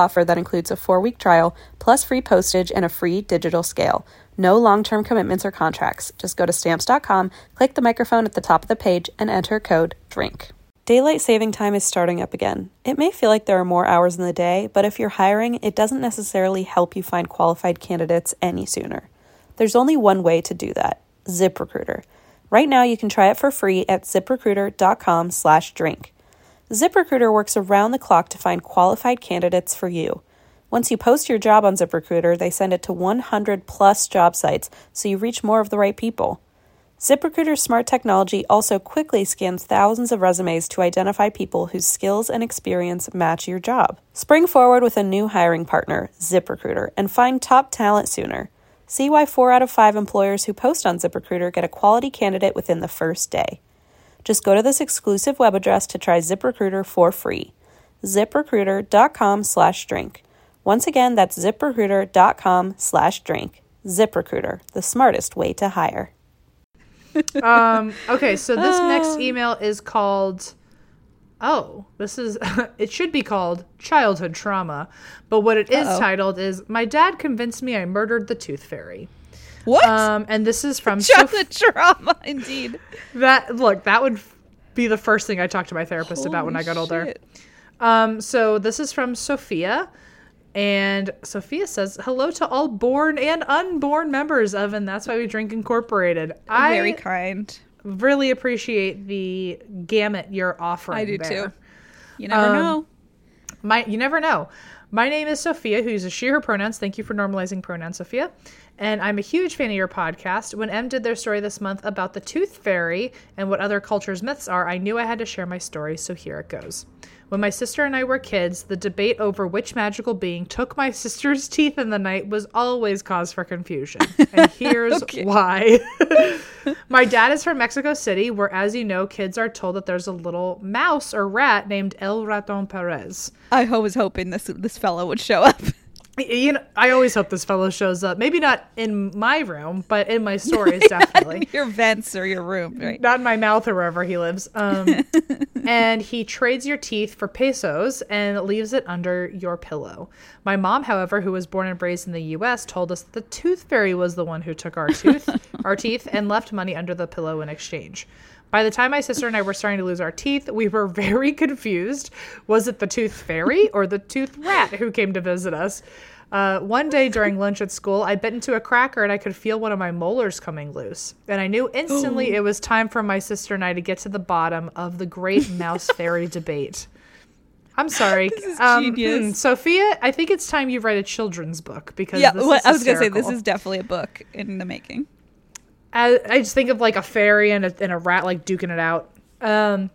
offer that includes a four week trial, plus free postage and a free digital scale. No long term commitments or contracts. Just go to stamps.com, click the microphone at the top of the page, and enter code DRINK. Daylight saving time is starting up again. It may feel like there are more hours in the day, but if you're hiring, it doesn't necessarily help you find qualified candidates any sooner. There's only one way to do that ZipRecruiter. Right now, you can try it for free at ziprecruiter.com slash drink. ZipRecruiter works around the clock to find qualified candidates for you. Once you post your job on ZipRecruiter, they send it to 100 plus job sites so you reach more of the right people. ZipRecruiter's smart technology also quickly scans thousands of resumes to identify people whose skills and experience match your job. Spring forward with a new hiring partner, ZipRecruiter, and find top talent sooner. See why 4 out of 5 employers who post on ZipRecruiter get a quality candidate within the first day. Just go to this exclusive web address to try ZipRecruiter for free. ZipRecruiter.com slash drink. Once again, that's ziprecruiter.com slash drink. ZipRecruiter, the smartest way to hire. um, okay, so this next email is called. Oh, this is. it should be called childhood trauma, but what it is Uh-oh. titled is "My dad convinced me I murdered the tooth fairy." What? Um, and this is from Chocolate trauma, indeed. that. Look, that would be the first thing I talked to my therapist about when I Holy got older. Um, so this is from Sophia, and Sophia says, "Hello to all born and unborn members of, and that's why we drink Incorporated." I Very kind. really appreciate the gamut you're offering. I do there. too. You never Um, know. My, you never know. My name is Sophia, who uses she/her pronouns. Thank you for normalizing pronouns, Sophia. And I'm a huge fan of your podcast. When Em did their story this month about the tooth fairy and what other cultures' myths are, I knew I had to share my story, so here it goes. When my sister and I were kids, the debate over which magical being took my sister's teeth in the night was always cause for confusion. And here's why. my dad is from Mexico City, where, as you know, kids are told that there's a little mouse or rat named El Raton Perez. I was hoping this this fellow would show up. You know, I always hope this fellow shows up. Maybe not in my room, but in my stories, definitely. your vents or your room, right? Not in my mouth or wherever he lives. Um, and he trades your teeth for pesos and leaves it under your pillow. My mom, however, who was born and raised in the U.S., told us the tooth fairy was the one who took our tooth, our teeth, and left money under the pillow in exchange. By the time my sister and I were starting to lose our teeth, we were very confused. Was it the tooth fairy or the tooth rat who came to visit us? Uh, one day during lunch at school, I bit into a cracker and I could feel one of my molars coming loose. And I knew instantly it was time for my sister and I to get to the bottom of the great mouse fairy debate. I'm sorry. This is Um, genius. hmm, Sophia, I think it's time you write a children's book because Yeah, is I was gonna say this is definitely a book in the making. I, I just think of like a fairy and a, and a rat like duking it out. Um,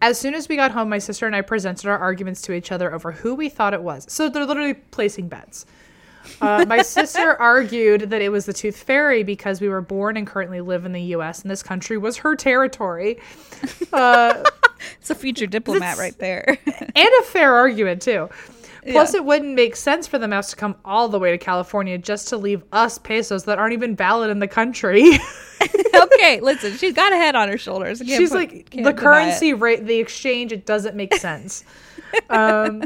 As soon as we got home, my sister and I presented our arguments to each other over who we thought it was. So they're literally placing bets. Uh, my sister argued that it was the Tooth Fairy because we were born and currently live in the U.S. and this country was her territory. Uh, It's a future diplomat right there. and a fair argument too. Plus, Yeah. it wouldn't make sense for the mouse to come all the way to California just to leave us pesos that aren't even valid in the country. okay, listen, she's got a head on her shoulders. She's put- like the currency rate, the exchange. It doesn't make sense. um,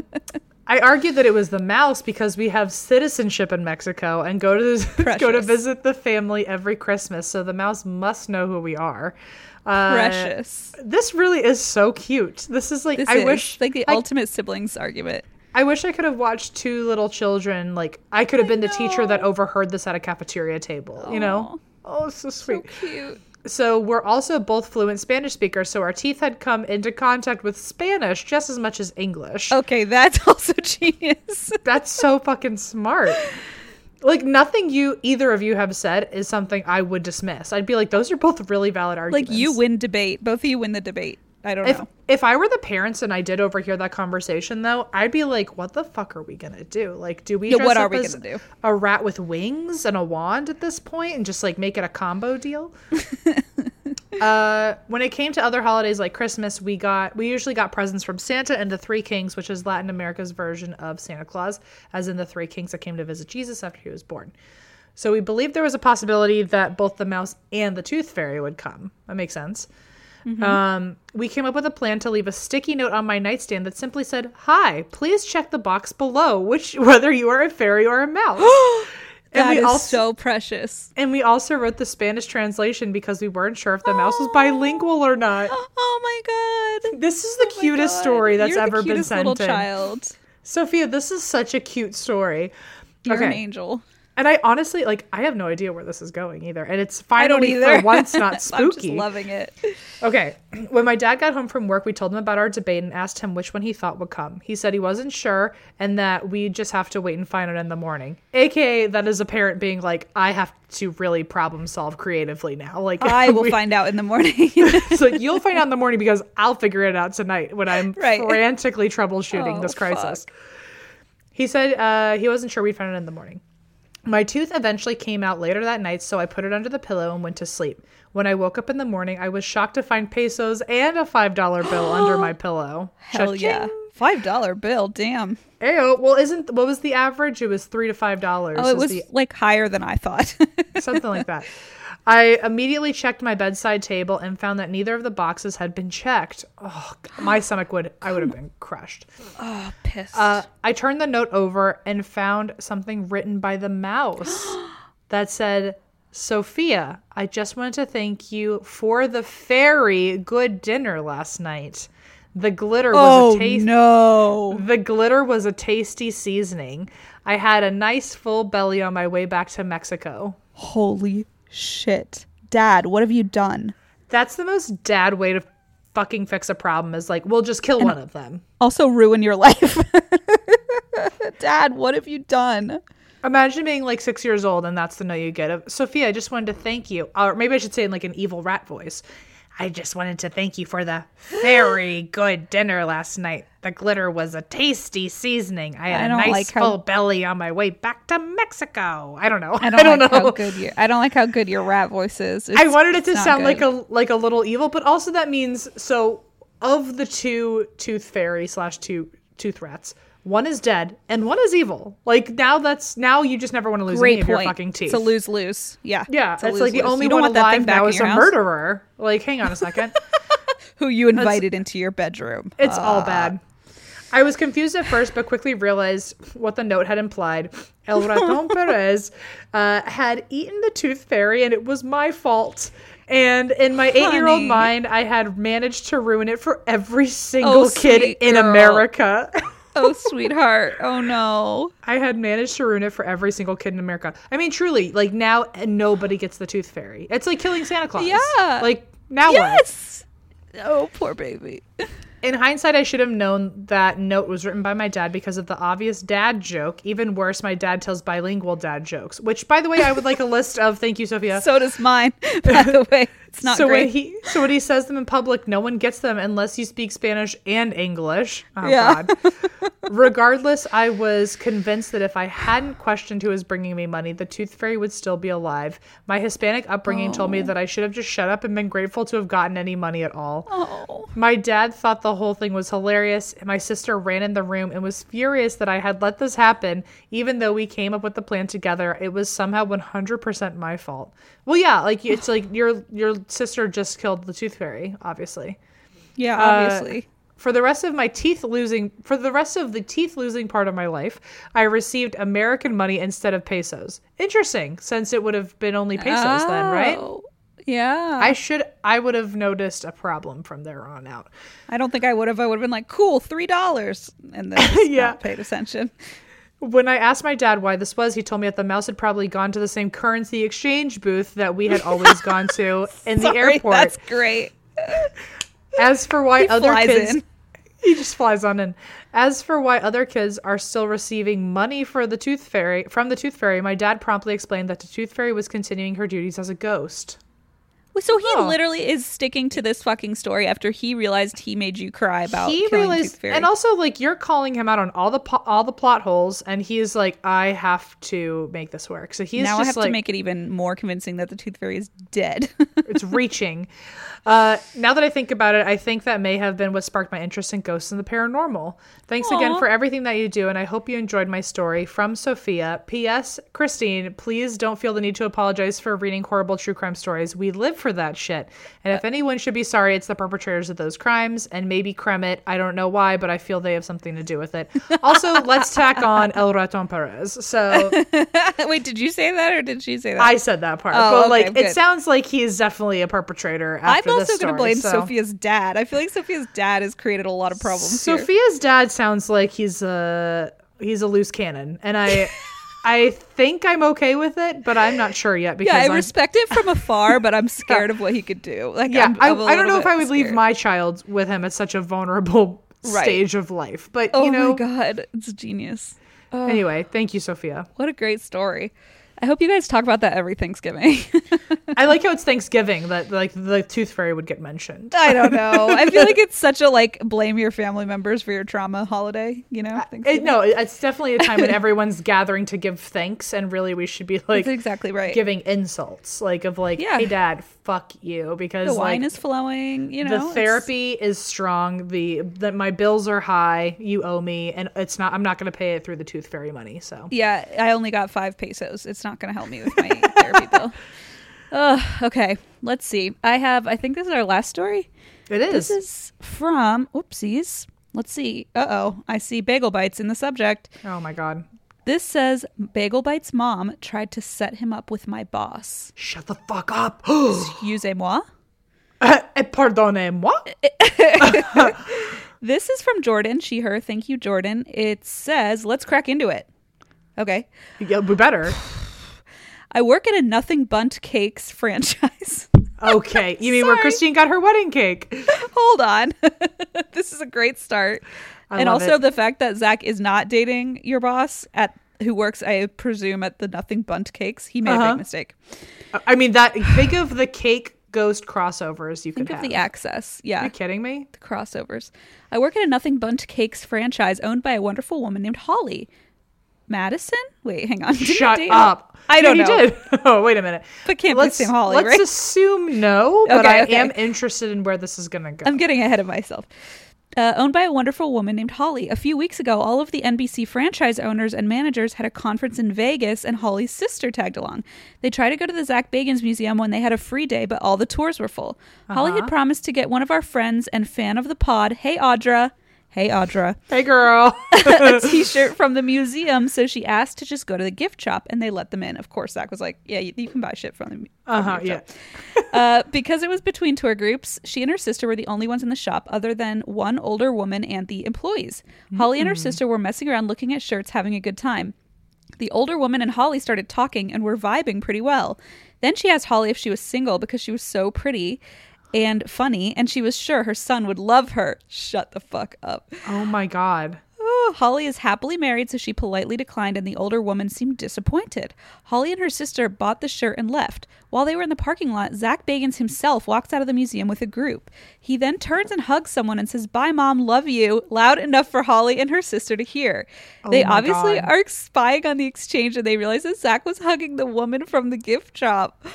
I argued that it was the mouse because we have citizenship in Mexico and go to go to visit the family every Christmas. So the mouse must know who we are. Uh, Precious. This really is so cute. This is like This I is wish like the I, ultimate siblings argument. I wish I could have watched two little children. Like I could have been the teacher that overheard this at a cafeteria table. You know. Oh, so So cute. so we're also both fluent Spanish speakers, so our teeth had come into contact with Spanish just as much as English. Okay, that's also genius. That's so fucking smart. Like nothing you either of you have said is something I would dismiss. I'd be like, those are both really valid arguments. like you win debate. Both of you win the debate. I don't If know. if I were the parents and I did overhear that conversation though, I'd be like, what the fuck are we gonna do? Like, do we Yeah, what are we gonna do? A rat with wings and a wand at this point and just like make it a combo deal? uh when it came to other holidays like Christmas, we got we usually got presents from Santa and the Three Kings, which is Latin America's version of Santa Claus, as in the three kings that came to visit Jesus after he was born. So we believed there was a possibility that both the mouse and the tooth fairy would come. That makes sense. Um, we came up with a plan to leave a sticky note on my nightstand that simply said, "Hi, please check the box below which whether you are a fairy or a mouse." and That we is also so precious. and we also wrote the Spanish translation because we weren't sure if the mouse was bilingual or not. Oh my god. This is the Oh cutest story that's You're ever been sent little in. child. Sophia, this is such a cute story. You're an angel. And I honestly like I have no idea where this is going either. And it's finally for once not I'm just spooky. loving it. Okay. When my dad got home from work, we told him about our debate and asked him which one he thought would come. He said he wasn't sure and that we just have to wait and find out in the morning. AKA, that is a parent being like, I have to really problem solve creatively now. Like, I will we- find out in the morning. so you'll find out in the morning because I'll figure it out tonight when I'm Right. frantically troubleshooting Oh, this crisis. He said uh, he wasn't sure we'd find it in the morning. My tooth eventually came out later that night, so I put it under the pillow and went to sleep. When I woke up in the morning, I was shocked to find pesos and a $5 bill under my pillow. Hell yeah. Cha-ching. Five dollar bill, damn. Ayo. Well, isn't what was the average? It was three to five dollars. Oh, it was like higher than I thought. something like that. I immediately checked my bedside table and found that neither of the boxes had been checked. Oh, my stomach would I would have been crushed. oh, pissed. Uh, I turned the note over and found something written by the mouse that said, Sophia, I just wanted to thank you for the very good dinner last night. The glitter was oh a taste. no. The glitter was a tasty seasoning. I had a nice full belly on my way back to Mexico. Holy shit. Dad, what have you done? That's the most dad way to fucking fix a problem is like, we'll just kill one of them. Also ruin your life. Dad, what have you done? Imagine being like six years old and that's the note you get of Sophia, I just wanted to thank you. Or maybe I should say in like an evil rat voice. I just wanted to thank you for the very good dinner last night. The glitter was a tasty seasoning. I had I a don't nice like how- full belly on my way back to Mexico. I don't know. I don't, like how good your I don't like how good your rat voice is. I wanted it to sound like a like a little evil, but also that means so of the two tooth fairy slash two tooth rats, one is dead and one is evil. Like now that's now you just never want to lose any great of your point. fucking teeth. It's a lose lose. Yeah. yeah, it's, it's, like the only one want that thing alive back now is a house. murderer. Like, hang on a second. who you invited into your bedroom. It's all Uh, bad. I was confused at first, but quickly realized what the note had implied. El Raton Perez uh, had eaten the tooth fairy, and it was my fault. And in my eight year old mind, I had managed to ruin it for every single Oh, kid in girl. America. Oh, sweetheart. Oh no. I had managed to ruin it for every single kid in America. I mean, truly, like now nobody gets the tooth fairy. It's like killing Santa Claus. Yeah. Like now what? Oh, poor baby. In hindsight, I should have known that note was written by my dad because of the obvious dad joke. Even worse, my dad tells bilingual dad jokes. Which, by the way, I would like a list of. Thank you, Sophia. So does mine. By the way, it's not so great. when he so when he says them in public, no one gets them unless you speak Spanish and English. Oh Yeah. God. Regardless, I was convinced that if I hadn't questioned who was bringing me money, the tooth fairy would still be alive. My Hispanic upbringing told me that I should have just shut up and been grateful to have gotten any money at all. oh. My dad thought the whole thing was hilarious. and My sister ran in the room and was furious that I had let this happen, even though we came up with the plan together. It was somehow 100% my fault. Well, yeah, like it's like your your sister just killed the tooth fairy, obviously. Yeah, Uh, obviously. For the rest of my teeth losing, for the rest of the teeth losing part of my life, I received American money instead of pesos. Interesting, since it would have been only pesos then, right? Oh, Yeah. I should, I would have noticed a problem from there on out. I don't think I would have. I would have been like, cool, three dollars, and then Yeah. not paid attention. When I asked my dad why this was, he told me that the mouse had probably gone to the same currency exchange booth that we had always gone to in the Sorry, airport. That's great. As for why He other kids in. he just flies on in. As for why other kids are still receiving money for the tooth fairy from the tooth fairy, my dad promptly explained that the tooth fairy was continuing her duties as a ghost. So he Oh. literally is sticking to this fucking story after he realized he made you cry about he realized, Tooth Fairy. and also like you're calling him out on all the po- all the plot holes, and he's like, I have to make this work. So he's now I have like, to make it even more convincing that the Tooth Fairy is dead. it's reaching. Uh, now that I think about it, I think that may have been what sparked my interest in ghosts and the paranormal. Thanks again for everything that you do, and I hope you enjoyed my story. From Sophia. P.S. Christine, please don't feel the need to apologize for reading horrible true crime stories. We live for that shit. And if anyone should be sorry, it's the perpetrators of those crimes, and maybe Kremet. I don't know why, but I feel they have something to do with it. Also, let's tack on El Raton Perez. So Wait, did you say that or did she say that? I said that part, Oh, but okay, like it sounds like he's definitely a perpetrator. I'm also going to blame so. Sophia's dad. I feel like Sophia's dad has created a lot of problems. here. Sophia's dad sounds like he's a he's a loose cannon, and I I think I'm okay with it, but I'm not sure yet because Yeah, I I'm- respect it from afar, but I'm scared of what he could do. Like, yeah, I'm, I, I'm a I don't know if I would leave my child with him at such a vulnerable Right. stage of life, but Oh you know. my god, it's genius. Anyway, thank you, Sophia. What a great story. I hope you guys talk about that every Thanksgiving. I like how it's Thanksgiving that like the tooth fairy would get mentioned. I don't know. I feel like it's such a like blame your family members for your trauma holiday, you know? It, no, it's definitely a time when everyone's gathering to give thanks, and really we should be like That's exactly right. giving insults, like of like, Yeah. hey, dad, fuck you, because the wine like, is flowing, you know. the it's- therapy is strong. The that my bills are high. You owe me, and it's not. I'm not going to pay it through the tooth fairy money. So Yeah, I only got five pesos. It's not going to help me with my therapy bill. Ugh, okay, let's see. I have, I think this is our last story. it is. This is from, oopsies. Let's see. Uh oh, I see bagel bites in the subject. oh my god. This says Bagel Bites' mom tried to set him up with my boss. Shut the fuck up. Excusez-moi. Eh, Pardonnez-moi. This is from Jordan, she, her. Thank you, Jordan. It says, let's crack into it. Okay. Yeah, we better. I work at a Nothing Bundt Cakes franchise. Okay. You mean where Christine got her wedding cake? Hold on. this is a great start. I and also it. the fact that Zach is not dating your boss at who works, I presume, at the Nothing Bundt Cakes. He made a Uh-huh. big mistake. I mean that. Think of the cake ghost crossovers you can Think could of have. the access. Yeah, Are you kidding me? the crossovers. I work at a Nothing Bundt Cakes franchise owned by a wonderful woman named Holly. Madison? Wait, hang on. Didn't Shut up. I don't Yeah, know. he did. Oh, wait a minute. But can't be let's, Sam Holly, let's right? assume no, but Okay, I okay. am interested in where this is going to go. I'm getting ahead of myself. Uh, owned by a wonderful woman named Holly. A few weeks ago, all of the NBC franchise owners and managers had a conference in Vegas, and Holly's sister tagged along. They tried to go to the Zach Bagans Museum when they had a free day, but all the tours were full. Holly Uh-huh. had promised to get one of our friends and fan of the pod, Hey Audra. Hey Audra. hey, girl. a t-shirt from the museum so she asked to just go to the gift shop and they let them in of course zach was like yeah you, you can buy shit from the, Uh huh. Yeah. uh, because it was between tour groups she and her sister were the only ones in the shop other than one older woman and the employees holly and her sister were messing around looking at shirts having a good time the older woman and Holly started talking and were vibing pretty well. Then she asked Holly if she was single because she was so pretty and funny, and she was sure her son would love her. Shut the fuck up. Oh my god. Oh, Holly is happily married, so she politely declined, and the older woman seemed disappointed. Holly and her sister bought the shirt and left. While they were in the parking lot, Zach Bagans himself walks out of the museum with a group. He then turns and hugs someone and says, Bye, mom, love you, loud enough for Holly and her sister to hear. Oh they Oh my obviously God. are spying on the exchange, and they realize that Zach was hugging the woman from the gift shop.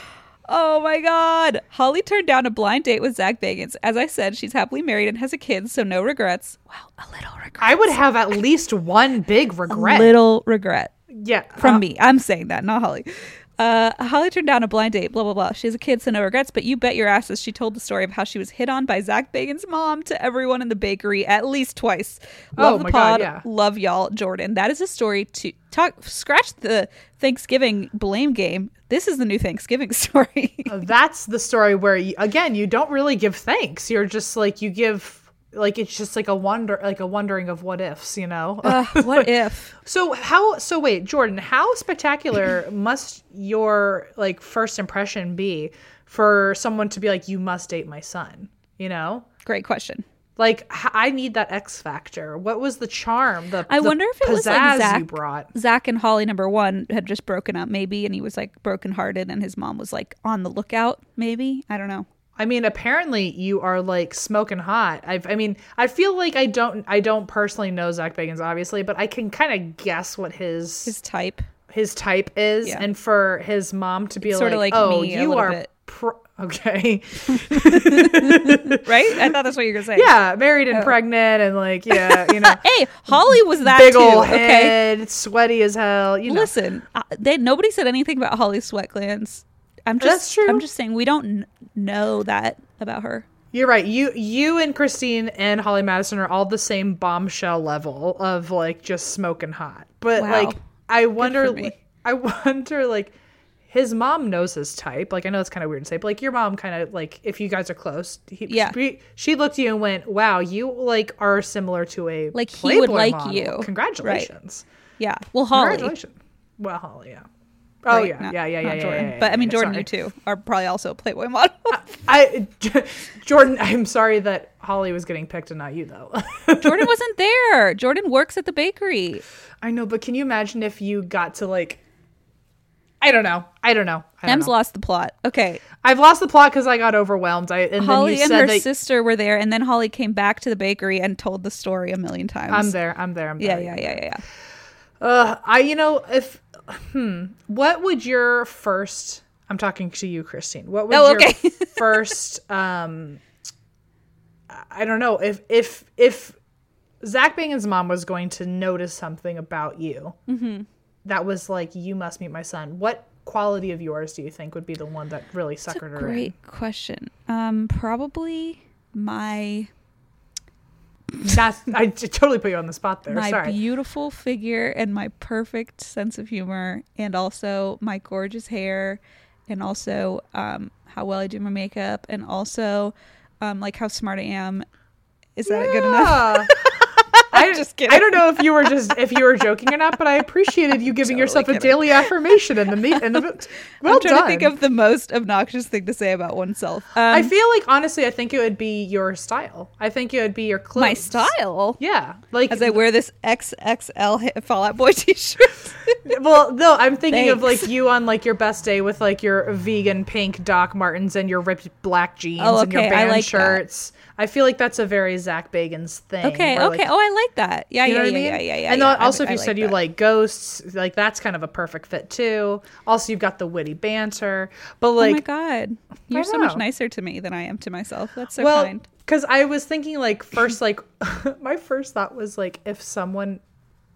Oh my god. Holly turned down a blind date with Zach Bagans. As I said, she's happily married and has a kid, so no regrets. Well, a little regret. I would have at least one big regret. A Little regret yeah. from uh, me. I'm saying that, not Holly. Uh, Holly turned down a blind date, blah, blah, blah. She has a kid, so no regrets, but you bet your asses she told the story of how she was hit on by Zach Bagans' mom to everyone in the bakery at least twice. Love Oh the my pod. God, yeah. Love y'all, Jordan. That is a story to talk, scratch the Thanksgiving blame game. This is the new Thanksgiving story. That's the story where, you, again, you don't really give thanks. You're just like, you give like it's just like a wonder like a wondering of what ifs you know Uh, what if? so how so wait jordan how spectacular must your like first impression be for someone to be like you must date my son you know Great question. like I need that x factor what was the charm the I the wonder if it was like Zach, you brought Zach and Holly number one had just broken up, maybe, and he was like brokenhearted, and his mom was like on the lookout, maybe. I don't know. I mean, apparently you are like smoking hot. I've, I mean, I feel like I don't, I don't personally know Zach Bagans, obviously, but I can kind of guess what his His type. his type is, Yeah. and for his mom to be It's like, sorta like "Oh, me you are pro- okay, Right? I thought that's what you were gonna say. yeah, married and pregnant, and like, yeah, you know, Hey, Holly was that big too. old okay. head, sweaty as hell. You know, Listen, uh, they nobody said anything about Holly's sweat glands. I'm just That's true. I'm just saying we don't kn- know that about her. You're right. You you and Christine and Holly Madison are all the same bombshell level of like just smoking hot. But Wow. like I wonder for me. like, I wonder like his mom knows his type. Like I know it's kind of weird to say, but like your mom kind of like if you guys are close, he, Yeah. she, she looked at you and went, "Wow, you like are similar to a Like, he would like model. you." Right. Congratulations, Yeah. Well, Holly. congratulations." Well, Holly, yeah. Oh right? yeah, Not- yeah, yeah, yeah, yeah, Jordan. yeah, yeah, But I mean, yeah, Jordan, sorry. you too are probably also a Playboy model. I Jordan, I'm sorry that Holly was getting picked and not you though. Jordan wasn't there. Jordan works at the bakery. I know, but can you imagine if you got to like I don't know. I don't know. I don't Em's know. lost the plot. Okay. I've lost the plot because I got overwhelmed. I and Holly then you and said her that sister were there, and then Holly came back to the bakery and told the story a million times. I'm there. I'm there. I'm Yeah, there. yeah, yeah, yeah, yeah. Uh, I you know if hmm, what would your first? I'm talking to you, Christine. What would Oh, your okay. first? Um, I don't know if if if Zach Bagans' mom was going to notice something about you Mm-hmm. that was like you must meet my son. What quality of yours do you think would be the one that really suckered her in? great question. Um, probably my That's I totally put you on the spot there. my Sorry. beautiful figure and my perfect sense of humor, and also my gorgeous hair, and also um, how well I do my makeup, and also um, like how smart I am. Is that good enough? I Just kidding. I don't know if you were just if you were joking or not, but I appreciated you giving yourself a daily affirmation in the meet and the well I'm trying done. to think of the most obnoxious thing to say about oneself. Um, I feel like honestly, I think it would be your style. I think it would be your clothes. my style. Yeah, like As I wear this XXL Fall Out Boy T-shirt. well, no, I'm thinking of like you on like your best day with like your vegan pink Doc Martens and your ripped black jeans Oh, and your okay, I band like that. I feel like that's a very Zach Bagans thing. Okay, okay. like, oh, I like that. Yeah, You know yeah, yeah, I mean? yeah, yeah, yeah. And yeah. also, I- if you I said you that. like ghosts, like that's kind of a perfect fit too. Also, you've got the witty banter, but like, oh my god, you're so much nicer to me than I am to myself. That's so well, kind. because I was thinking like first, like my first thought was like if someone,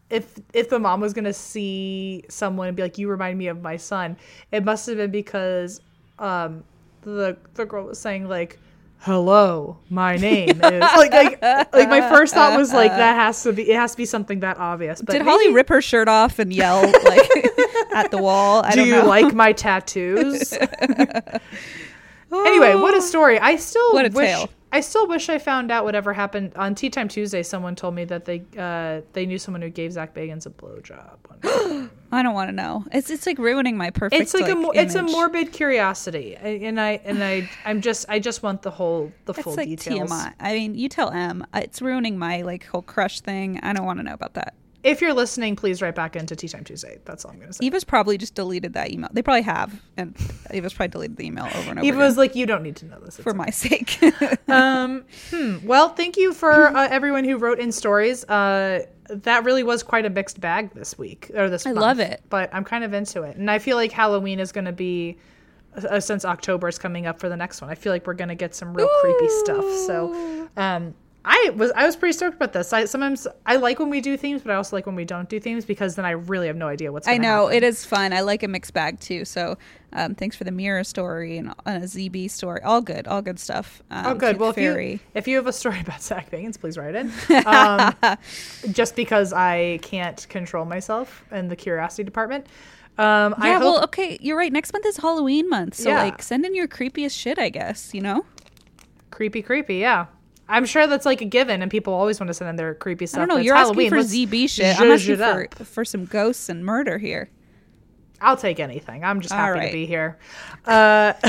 if if the mom was gonna see someone and be like, "You remind me of my son," it must have been because um the the girl was saying like. Hello, my name is like like like my first thought was like that has to be it has to be something that obvious. But Did Holly rip her shirt off and yell like at the wall? I Do don't you know. like my tattoos? anyway, what a story! I still What a wish tale. I still wish I found out whatever happened on Tea Time Tuesday. Someone told me that they uh, they knew someone who gave Zach Bagans a blowjob. I don't want to know. It's it's like ruining my perfect. it's like, a mo- it's a morbid curiosity, I- and I and I I'm just I just want the whole the It's full like details. TMI. I mean, you tell Em. uh, It's ruining my like whole crush thing. I don't want to know about that. If you're listening, please write back into Tea Time Tuesday. That's all I'm gonna say. Eva's probably just deleted that email. They probably have, and Eva's probably deleted the email over and over Eva was like, "You don't need to know this." It's for my sake. um, hmm. Well, thank you for uh, everyone who wrote in stories. Uh, that really was quite a mixed bag this week or this. I month, love it. but I'm kind of into it, and I feel like Halloween is going to be. Uh, since October is coming up for the next one, I feel like we're gonna get some real creepy stuff. So, um, I was I was pretty stoked about this. I sometimes I like when we do themes, but I also like when we don't do themes because then I really have no idea what's. I know happen. it is fun. I like a mixed bag too. So, um, thanks for the mirror story and a ZB story. All good, all good stuff. Um, Oh, good. Well, if you, if you have a story about Zach Bagans, please write in. Um, just because I can't control myself in the curiosity department. Um, I yeah, hope well, okay, you're right. Next month is Halloween month, so Yeah. like, send in your creepiest shit. I guess you know. creepy, creepy. Yeah. I'm sure that's like a given, and people always want to send in their creepy stuff. I don't know. You're Halloween. asking for Let's ZB shit. I'm asking for, for some ghosts and murder here. I'll take anything. I'm just happy right. to be here. Uh,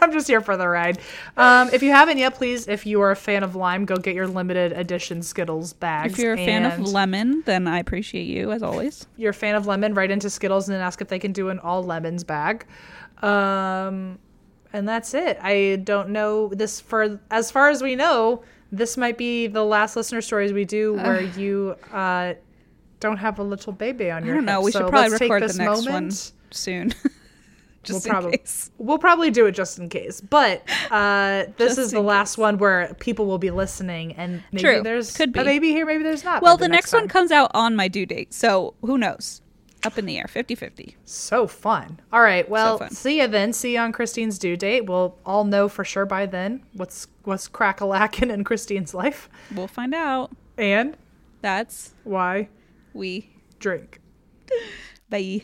I'm just here for the ride. Um, if you haven't yet, please, if you are a fan of lime, go get your limited edition Skittles bags. If you're a fan of lemon, then I appreciate you as always. you're a fan of lemon, write into Skittles and then ask if they can do an all lemons bag. Um, and that's it. I don't know this for as far as we know. This might be the last listener stories we do where you uh, don't have a little baby on I your. don't know. hip. We So should probably record the this next one moment. soon. Just we'll in probably case. we'll probably do it just in case. But uh, this Just is the last one where people will be listening, and maybe True. there's Could be. a baby here, maybe there's not. Well, by the next one comes out on my due date, so who knows? Up in the air, 50-50. So fun. All right. Well, fun. see you then. See you on Christine's due date. We'll all know for sure by then what's what's crack a lacking in Christine's life We'll find out. and That's why we. drink. Bye.